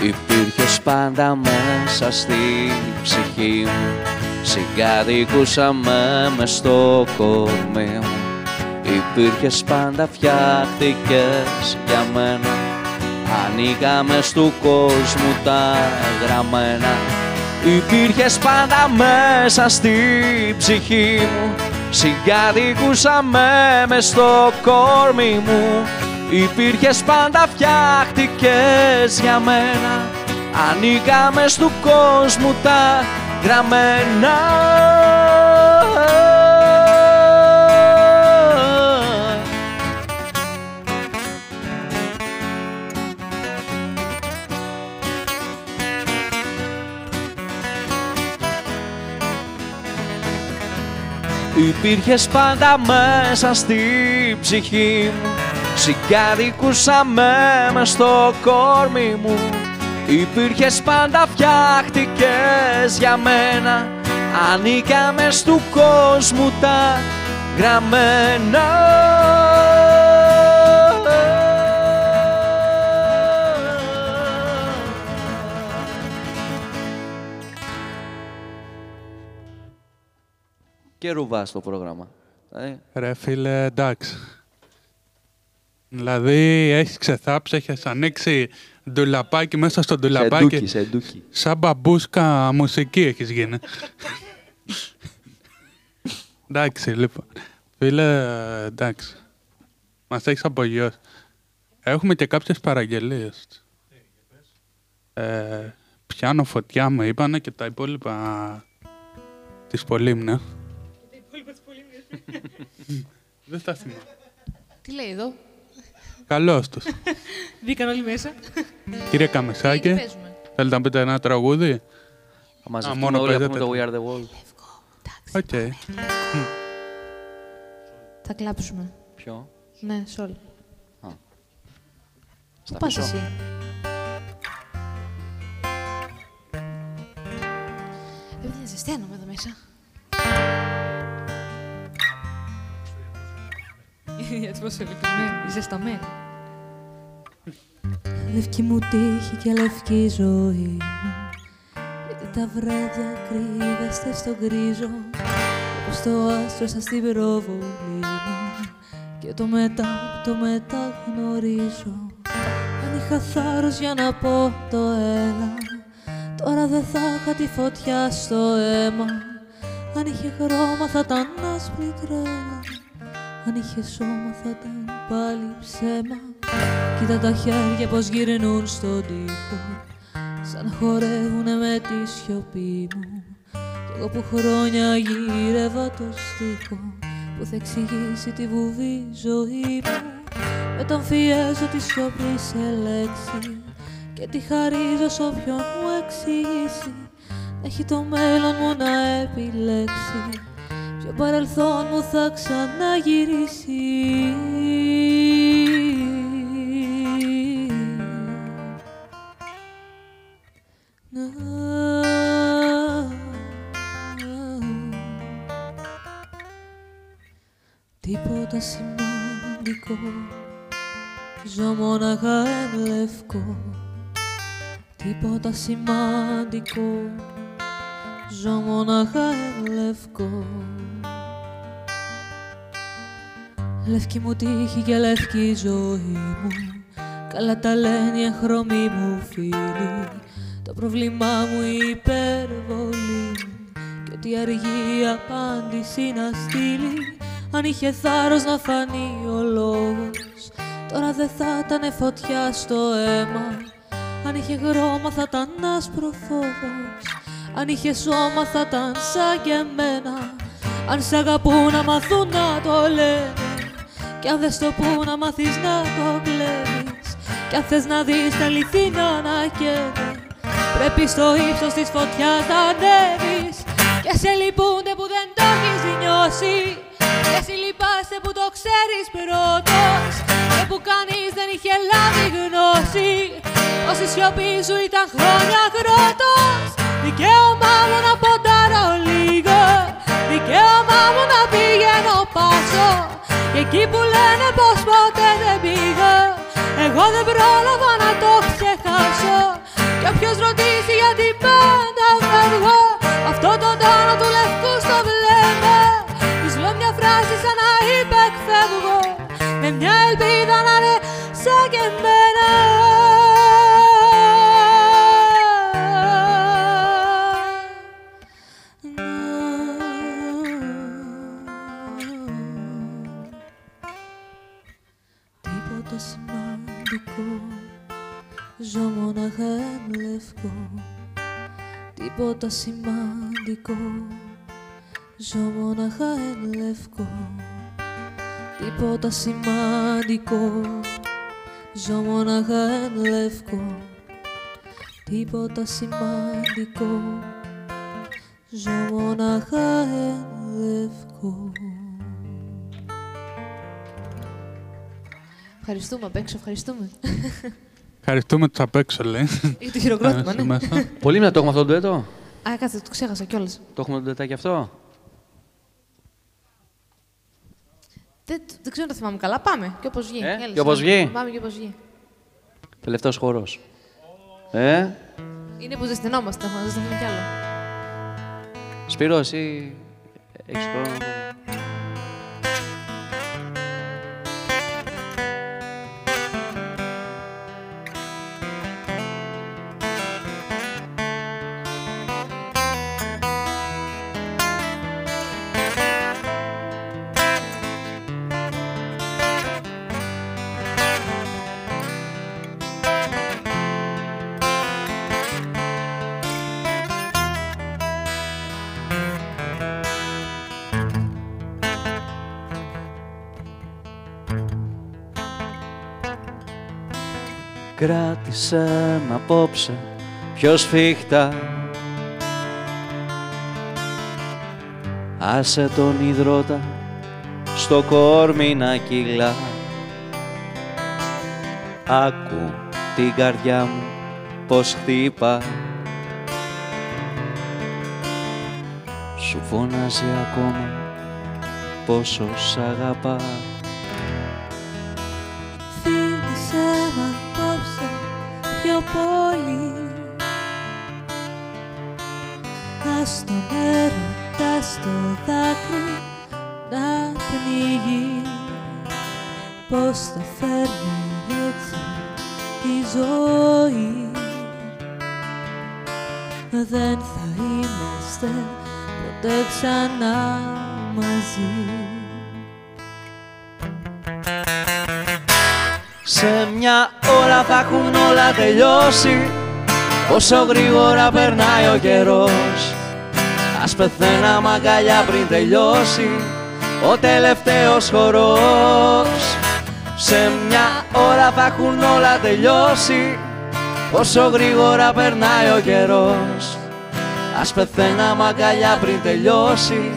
Υπήρχες πάντα μέσα στη ψυχή μου Συγκατοικούσαμε μες στο κορμί μου Υπήρχες πάντα φτιάχτηκες για μένα. Ανοίγαμε του κόσμου τα γραμμένα. Υπήρχες πάντα μέσα στη ψυχή μου. Συγκατοικούσαμε μες στο κόρμι μου. Υπήρχες πάντα φτιάχτηκες για μένα. Ανοίγαμε του κόσμου τα γραμμένα Υπήρχες πάντα μέσα στη ψυχή μου. Συγκατοικούσαμε μες στο κόρμι μου. Υπήρχες πάντα φτιάχτηκες για μένα. Ανήκαμε του κόσμου τα γραμμένα Και ρουβά στο πρόγραμμα. Δηλαδή, Ρε φίλε, εντάξει. Δηλαδή, έχεις ξεθάψει, έχεις ανοίξει ντουλαπάκι μέσα στο σε ντουλαπάκι. ντούκι, σε ντούκι. Σαν μπαμπούσκα μουσική έχεις γίνει. εντάξει, λοιπόν. Φίλε, εντάξει. Μας έχεις απογειώσει. Έχουμε και κάποιες παραγγελίες. Ε, πιάνω φωτιά μου είπανε και τα υπόλοιπα της Πολύμνας. Δεν τα θυμάμαι. Τι λέει εδώ; Καλώς τους. Μπήκαν όλοι μέσα. Κύριε Τι Καμεσάκη, παίζουμε. θέλετε να πείτε ένα τραγούδι; Θα μαζευτούμε μόνο όλοι να παίζετε πούμε το το- We Are The World. OK. Θα κλάψουμε. Ποιο; Ναι, σόλ. Στα Πού πας πίσω. εσύ; Επειδή ζεσταίνομαι εδώ Έτσι πως ελπισμένη, ζεσταμένη. Λευκή μου τύχη και λευκή ζωή. Μου Γιατί τα βράδια κρύβεστε στο γκρίζο Όπως το άστρο σας στην προβολή μου Και το μετά που το μετά γνωρίζω. Αν είχα θάρρος για να πω το έλα Τώρα δεν θα είχα τη φωτιά στο αίμα. Αν είχε χρώμα θα ήταν άσπρη τρέλα Αν είχε σώμα θα ήταν πάλι ψέμα. Κοίτα τα χέρια πως γυρνούν στον τοίχο Σαν να χορεύουνε με τη σιωπή μου. Κι εγώ που χρόνια γύρευα το στίχο Που θα εξηγήσει τη βουβή ζωή μου. Μεταμφιέζω τη σιωπής σε λέξη Και τη χαρίζω σ' όποιον μου εξηγήσει Έχει το μέλλον μου να επιλέξει Ποιο παρελθόν μου θα ξαναγυρίσει. Να. Τίποτα σημαντικό. Ζω μόναχα εν λευκό. Τίποτα σημαντικό. Ζω μόναχα εν λευκό Λευκή μου τύχη και λευκή ζωή μου. Καλά τα λένε οι εγχρωμοί μου φίλοι. Το πρόβλημά μου η υπερβολή. Κι ότι αργή η απάντηση να στείλει. Αν είχε θάρρος να φανεί ο λόγος Τώρα δεν θα ήταν φωτιά στο αίμα. Αν είχε χρώμα θα ήταν άσπρο φόβος Αν είχε σώμα θα ήταν σαν και εμένα. Αν σ' αγαπούν να μαθούν να το λένε Κι αν δεν στο πού να μάθεις να το κλέβεις Κι αν θες να δεις τα αληθινά να καίνε Πρέπει στο ύψος της φωτιάς να ανέβεις. Και σε λυπούνται που δεν το έχεις νιώσει Και εσύ λυπάσαι που το ξέρεις πρώτος Και που κανείς δεν είχε λάβει γνώση. Πως η σιωπή σου ήταν χρόνια κρότος Δικαίωμά μου να ποντάρω λίγο Δικαίωμά μου να πηγαίνω πάσο. Και εκεί που λένε πως ποτέ δεν πήγα. Εγώ δεν πρόλαβα να το ξεχάσω. Κι όποιος ρωτήσει γιατί πάντα φεύγω Αυτό το τόνο του λευκού στο βλέμμα. Της λέω μια φράση σαν να είπε εκφεύγω Με μια ελπίδα να είναι σαν και εμένα εν λευκό Τίποτα σημαντικό. Ζω μόναχα εν λευκό Τίποτα σημαντικό. Ζω μόναχα εν λευκό Τίποτα σημαντικό. Ζω μόναχα εν λευκό. Ευχαριστούμε απ' έξω, ευχαριστούμε. Ευχαριστούμε τους απ' έξω, λέει. Για το χειροκρότημα, ναι. Μέσα. Πολύ να το έχουμε αυτό το ντουέτο. Α, κάτσε, το ξέχασα κιόλας. Το έχουμε το ντουετάκι αυτό; Δεν, δεν ξέρω αν το θυμάμαι καλά. Πάμε. Και όπως βγει. Ε, Έλα, και όπως συνέχισε. βγει. Πάμε και όπως βγει. Τελευταίος χορός. Ε, Είναι που ζεσθενόμαστε, θα ζεσθενούμε κι άλλο. Σπύρος, εσύ έχεις χρόνο. Ακόμα; Κράτησε μ' απόψε. Πιο σφίχτα Άσε τον υδρότα στο κόρμι να κυλά. Άκου την καρδιά μου πως χτύπα. Σου φωνάζει ακόμα πόσο σ' αγαπά τελειώσει Όσο γρήγορα περνάει ο καιρός. Ας πεθαίναμε αγκαλιά πριν τελειώσει Ο τελευταίος χορός. Σε μια ώρα θα έχουν όλα τελειώσει Όσο γρήγορα περνάει ο καιρός. Ας πεθαίναμε αγκαλιά πριν τελειώσει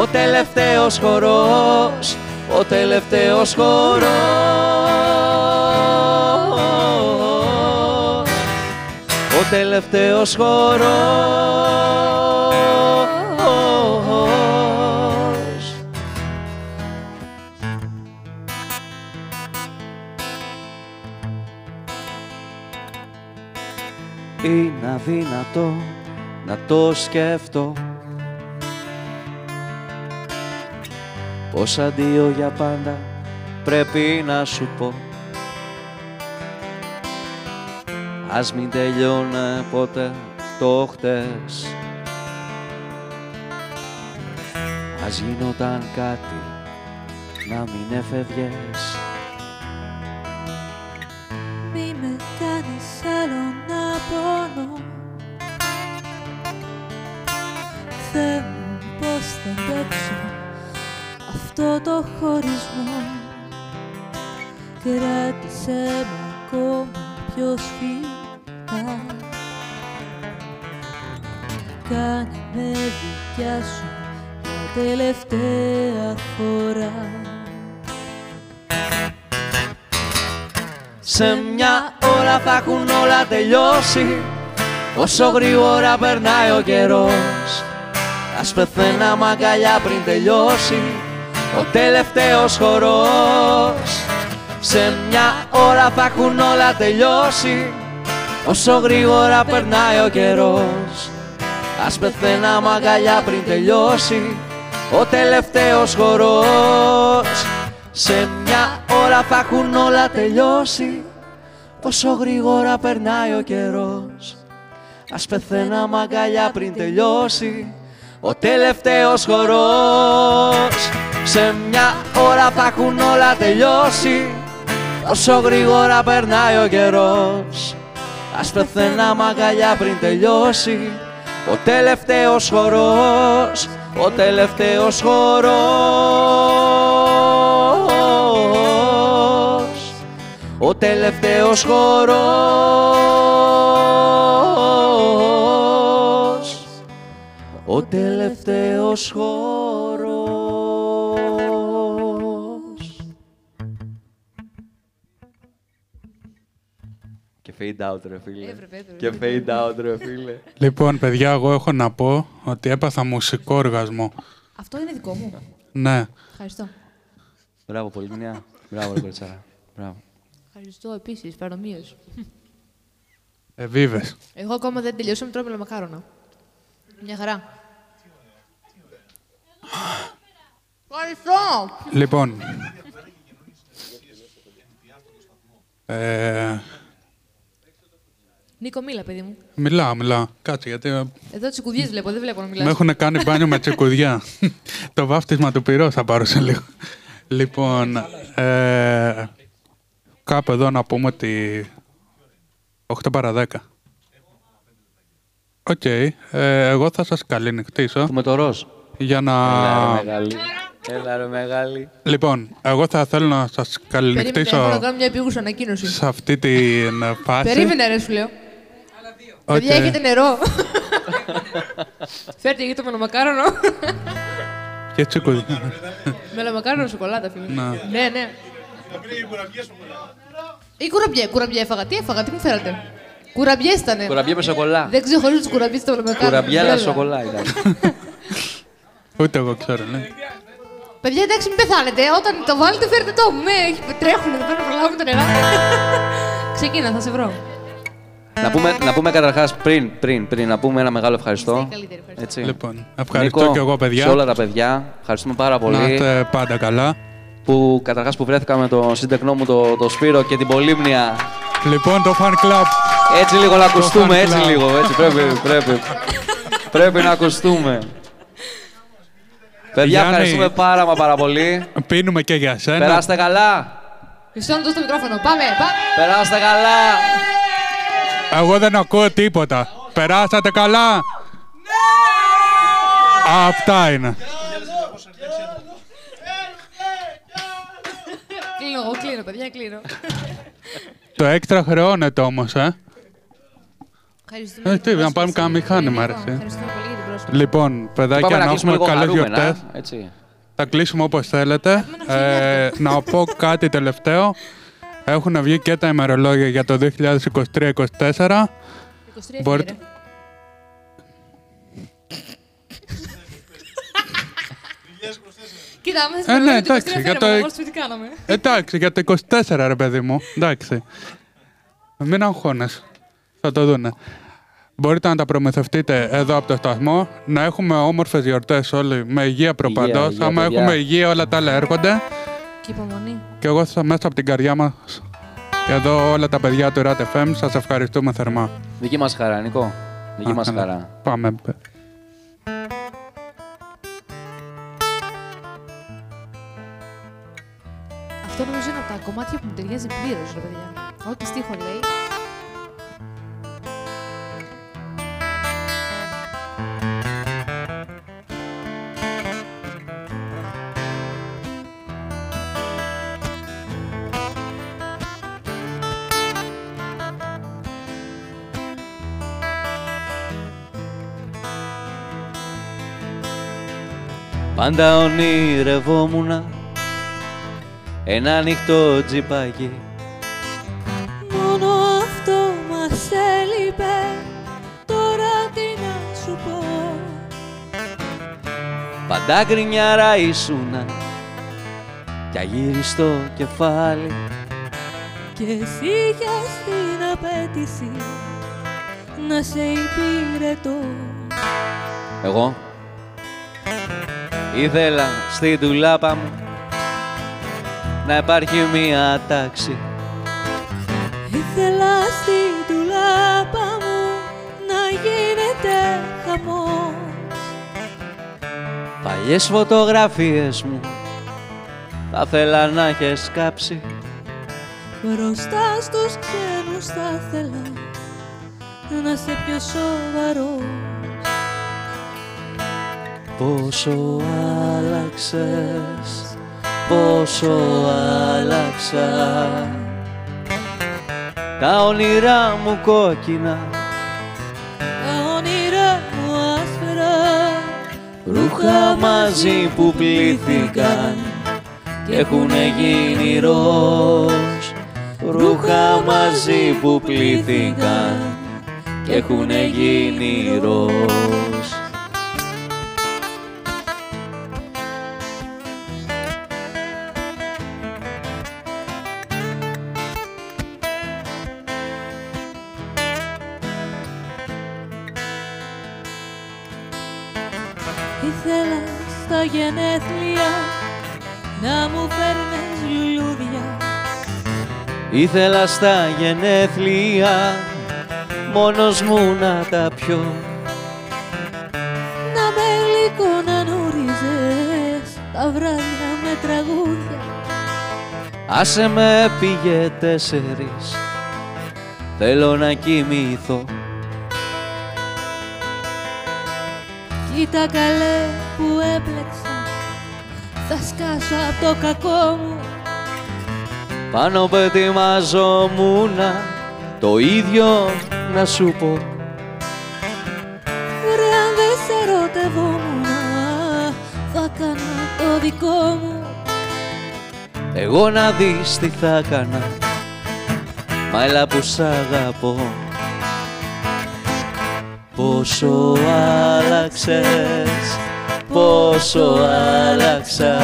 Ο τελευταίος χορός Ο τελευταίος χορός τελευταίος χορός. Είναι αδύνατο να το σκέφτω. Πως αντίο για πάντα πρέπει να σου πω Ας μην τελειώνε ποτέ το χτες. Ας γινόταν κάτι να μην έφευγες. Μη με κάνεις άλλο να πονώ. Θεέ μου πώς θα αντέξω αυτό το χωρισμό. Κράτησέ με ακόμα πιο σφίχτα Κάνε με δικιά σου για τελευταία φορά. Σε μια ώρα θα έχουν όλα τελειώσει Όσο γρήγορα περνάει ο καιρός. Ας πεθαίναμε αγκαλιά πριν τελειώσει Ο τελευταίος χορός. Σε μια ώρα θα έχουν όλα τελειώσει Όσο γρήγορα περνάει ο καιρός Ας πεθαίναμε αγκαλιά πριν τελειώσει Ο τελευταίος χορός. Σε μια ώρα θα έχουν όλα τελειώσει Όσο γρήγορα περνάει ο καιρός. Ας πεθαίναμε αγκαλιά πριν τελειώσει Ο τελευταίος χορός. Σε μια ώρα θα έχουν όλα τελειώσει Όσο γρήγορα περνάει ο καιρός. Ας πεθαίναμε αγκαλιά πριν τελειώσει Ο τελευταίος χορός Ο τελευταίος χορός. Ο τελευταίος χορός. Ο τελευταίος χορός fade out ρε φίλε Έπρεπε, έπρεπε. Και fade out ρε φίλε Λοιπόν, παιδιά, εγώ έχω να πω ότι έπαθα μουσικό οργασμό. Αυτό είναι δικό μου. Ναι. Ευχαριστώ. Μπράβο πολύ μηνιά Μπράβο ρε κοριτσάρα Μπράβο Ευχαριστώ επίσης, παρομοίως. Εβίβες. Εγώ ακόμα δεν τελειώσαμε, τρώμε μακάρονα. Μια χαρά. Ευχαριστώ! Λοιπόν. Ε, Νίκο, μίλα, παιδί μου. μιλάω, μιλάω. Κάτσε, γιατί ε, Εδώ τσικουδιές βλέπω, δεν βλέπω να με μιλάς. έχουν κάνει μπάνιο με τσικουδιά. Το βάφτισμα του πυρός θα πάρω σε λίγο. Λοιπόν, ε, κάπου εδώ να πούμε ότι 8 παρά 10. Οκ. ε, εγώ θα σας καληνυχτήσω Έχουμε το ροζ για να... Έλα, ρε, μεγάλη. Έλα ρε μεγάλη. Λοιπόν, εγώ θα θέλω να σας Περίμενε, έχω να καληνυχτήσω κάνω μια επείγουσα ανακοίνωση. σε αυτή την ε, φάση. Περίμενε, ρε, σου λέω. Ότι- Παιδιά, έχετε νερό. Φέρτε γιατί το μελομακάρονο. Και τσίκου. μελομακάρονο σοκολάτα, φίλε. Να. Ναι, ναι. Ή κουραμπιέ, κουραμπιέ έφαγα. Τι έφαγα, τι μου φέρατε; Κουραμπιές ήτανε. Κουραμπιέ με σοκολά. Δεν ξεχωρίζω τους κουραμπιές στο μελομακάρονο. Κουραμπιέ αλλά Έλα. σοκολά ήταν. Ούτε εγώ ξέρω, ναι. Παιδιά, εντάξει, μην πεθάνετε. Όταν το βάλετε, φέρτε το. Με, έχει- τρέχουν εδώ πέρα να προλάβουν το νερά. Ξεκίνα, θα σε βρω. Να, πούμε, να πούμε καταρχάς πριν, πριν, πριν, να πούμε ένα μεγάλο ευχαριστώ. Είστε οι καλύτεροι, ευχαριστώ. Έτσι. Λοιπόν, ευχαριστώ Νίκο, και εγώ, παιδιά. Σε όλα τα παιδιά. Ευχαριστούμε πάρα Να πολύ. είστε πάντα καλά. Που καταρχάς που βρέθηκα με τον σύντεκνό μου, το, το Σπύρο και την Πολύμνια. Λοιπόν, το fan club. Έτσι λίγο να ακουστούμε, fan έτσι club. λίγο. Έτσι πρέπει, πρέπει. πρέπει να ακουστούμε. Παιδιά, Γιάννη. ευχαριστούμε πάρα μα πάρα πολύ. Πίνουμε και για σένα. Περάστε καλά. Μισό να δώσω το μικρόφωνο. Πάμε, πάμε. Περάστε καλά. Εγώ δεν ακούω τίποτα. Περάσατε καλά; Αυτά είναι. Κλείνω, εγώ κλείνω, παιδιά, κλείνω. Το έξτρα χρεώνεται όμως, ε. Ευχαριστούμε. Ε, για την τι, να πάρουμε πρόσκληση. κανένα μηχάνημα, Ναι, ρε, Νίκο, εσύ. Ευχαριστούμε πολύ για την πρόσκληση. Λοιπόν, παιδάκια, Πάμε να να κλείσουμε έχουμε λίγο καλές χαρούμενα. γιορτές. Έτσι. Θα κλείσουμε όπως θέλετε. Ε, να πω κάτι τελευταίο. Έχουν βγει και τα ημερολόγια για το 2023-2024. 23 Μπορείτε- έφυγε, ρε. Κοίτα, άμα θες Ε, να ναι, πούμε ότι εντάξει, 23 για το- φέραμε, εγώ σπίτι κάναμε. Εντάξει, για το 24 ρε παιδί μου. Εντάξει. Μην αγχώνεσαι. Θα το δούνε. Μπορείτε να τα προμηθευτείτε εδώ από το σταθμό. Να έχουμε όμορφες γιορτές όλοι με υγεία προπαντός. υγεία, Άμα παιδιά. έχουμε υγεία, όλα τα άλλα έρχονται. Και υπομονή. Και εγώ θα μέσα από την καρδιά μας και εδώ όλα τα παιδιά του RAT FM σας ευχαριστούμε θερμά. Δική μας χαρά, Νικό. Δική Α, μας καλά. χαρά. Πάμε. Αυτό νομίζω είναι από τα κομμάτια που μου ταιριάζει πλήρως, ρε παιδιά. Ό,τι στίχο λέει. Πάντα ονειρευόμουνα ένα ανοιχτό τζιπάκι. Μόνο αυτό μας έλειπε Τώρα τι να σου πω. Πάντα γκρινιάρα ήσουνα κι αγύριστο κεφάλι. Και εσύ είχες την απέτηση Να σε υπηρετώ. Εγώ; Ήθελα στη ντουλάπα μου να υπάρχει μία τάξη. Ήθελα στην τουλάπα μου Να γίνεται χαμός. Παλιές φωτογραφίες μου θα θέλα να έχεις κάψει. Μπροστά στους ξένους θα ήθελα Να είσαι πιο σοβαρός Πόσο άλλαξες, πόσο άλλαξα. Τα όνειρά μου κόκκινα, Τα όνειρα μου άσπρα ρούχα μαζί που πλήθηκαν και έχουν γίνει ροζ. Ρούχα μαζί που πλήθηκαν και έχουν γίνει ροζ Ήθελα στα γενέθλια μόνος μου να τα πιω. Να με γλυκό να νουρίζες τα βράδια με τραγούδια. Άσε με πήγε τέσσερις Θέλω να κοιμηθώ. Κοίτα καλέ που έπλεξα Θα σκάσω από το κακό μου Πάνω πετοιμαζόμουν το ίδιο να σου πω. Ρε αν δεν σε ερωτευόμουν Θα κάνα το δικό μου. Εγώ να δεις τι θα έκανα Μα έλα που σ' αγαπώ. Πόσο άλλαξες Πόσο άλλαξα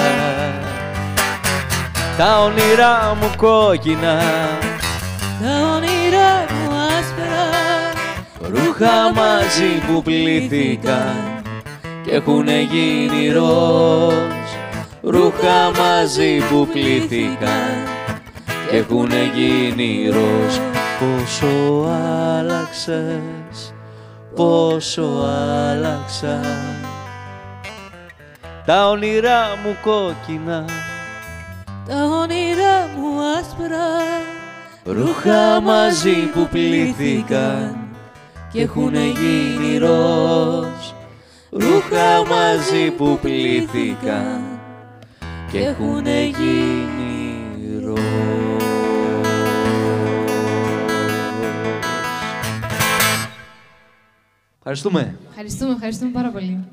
Τα όνειρά μου κόκκινα. Τα όνειρά μου άσπρα. Ρούχα μαζί που πλήθηκαν και έχουνε γίνει ροζ. Ρούχα μαζί που πλήθηκαν και έχουνε γίνει ροζ. Πόσο άλλαξες, πόσο άλλαξα Τα όνειρά μου κόκκινα Τα όνειρά μου άσπρα Ρούχα μαζί που πλήθηκαν και έχουνε γίνει ροζ Ρούχα μαζί που πλήθηκαν και έχουνε γίνει ροζ Ευχαριστούμε. Ευχαριστούμε, ευχαριστούμε πάρα πολύ.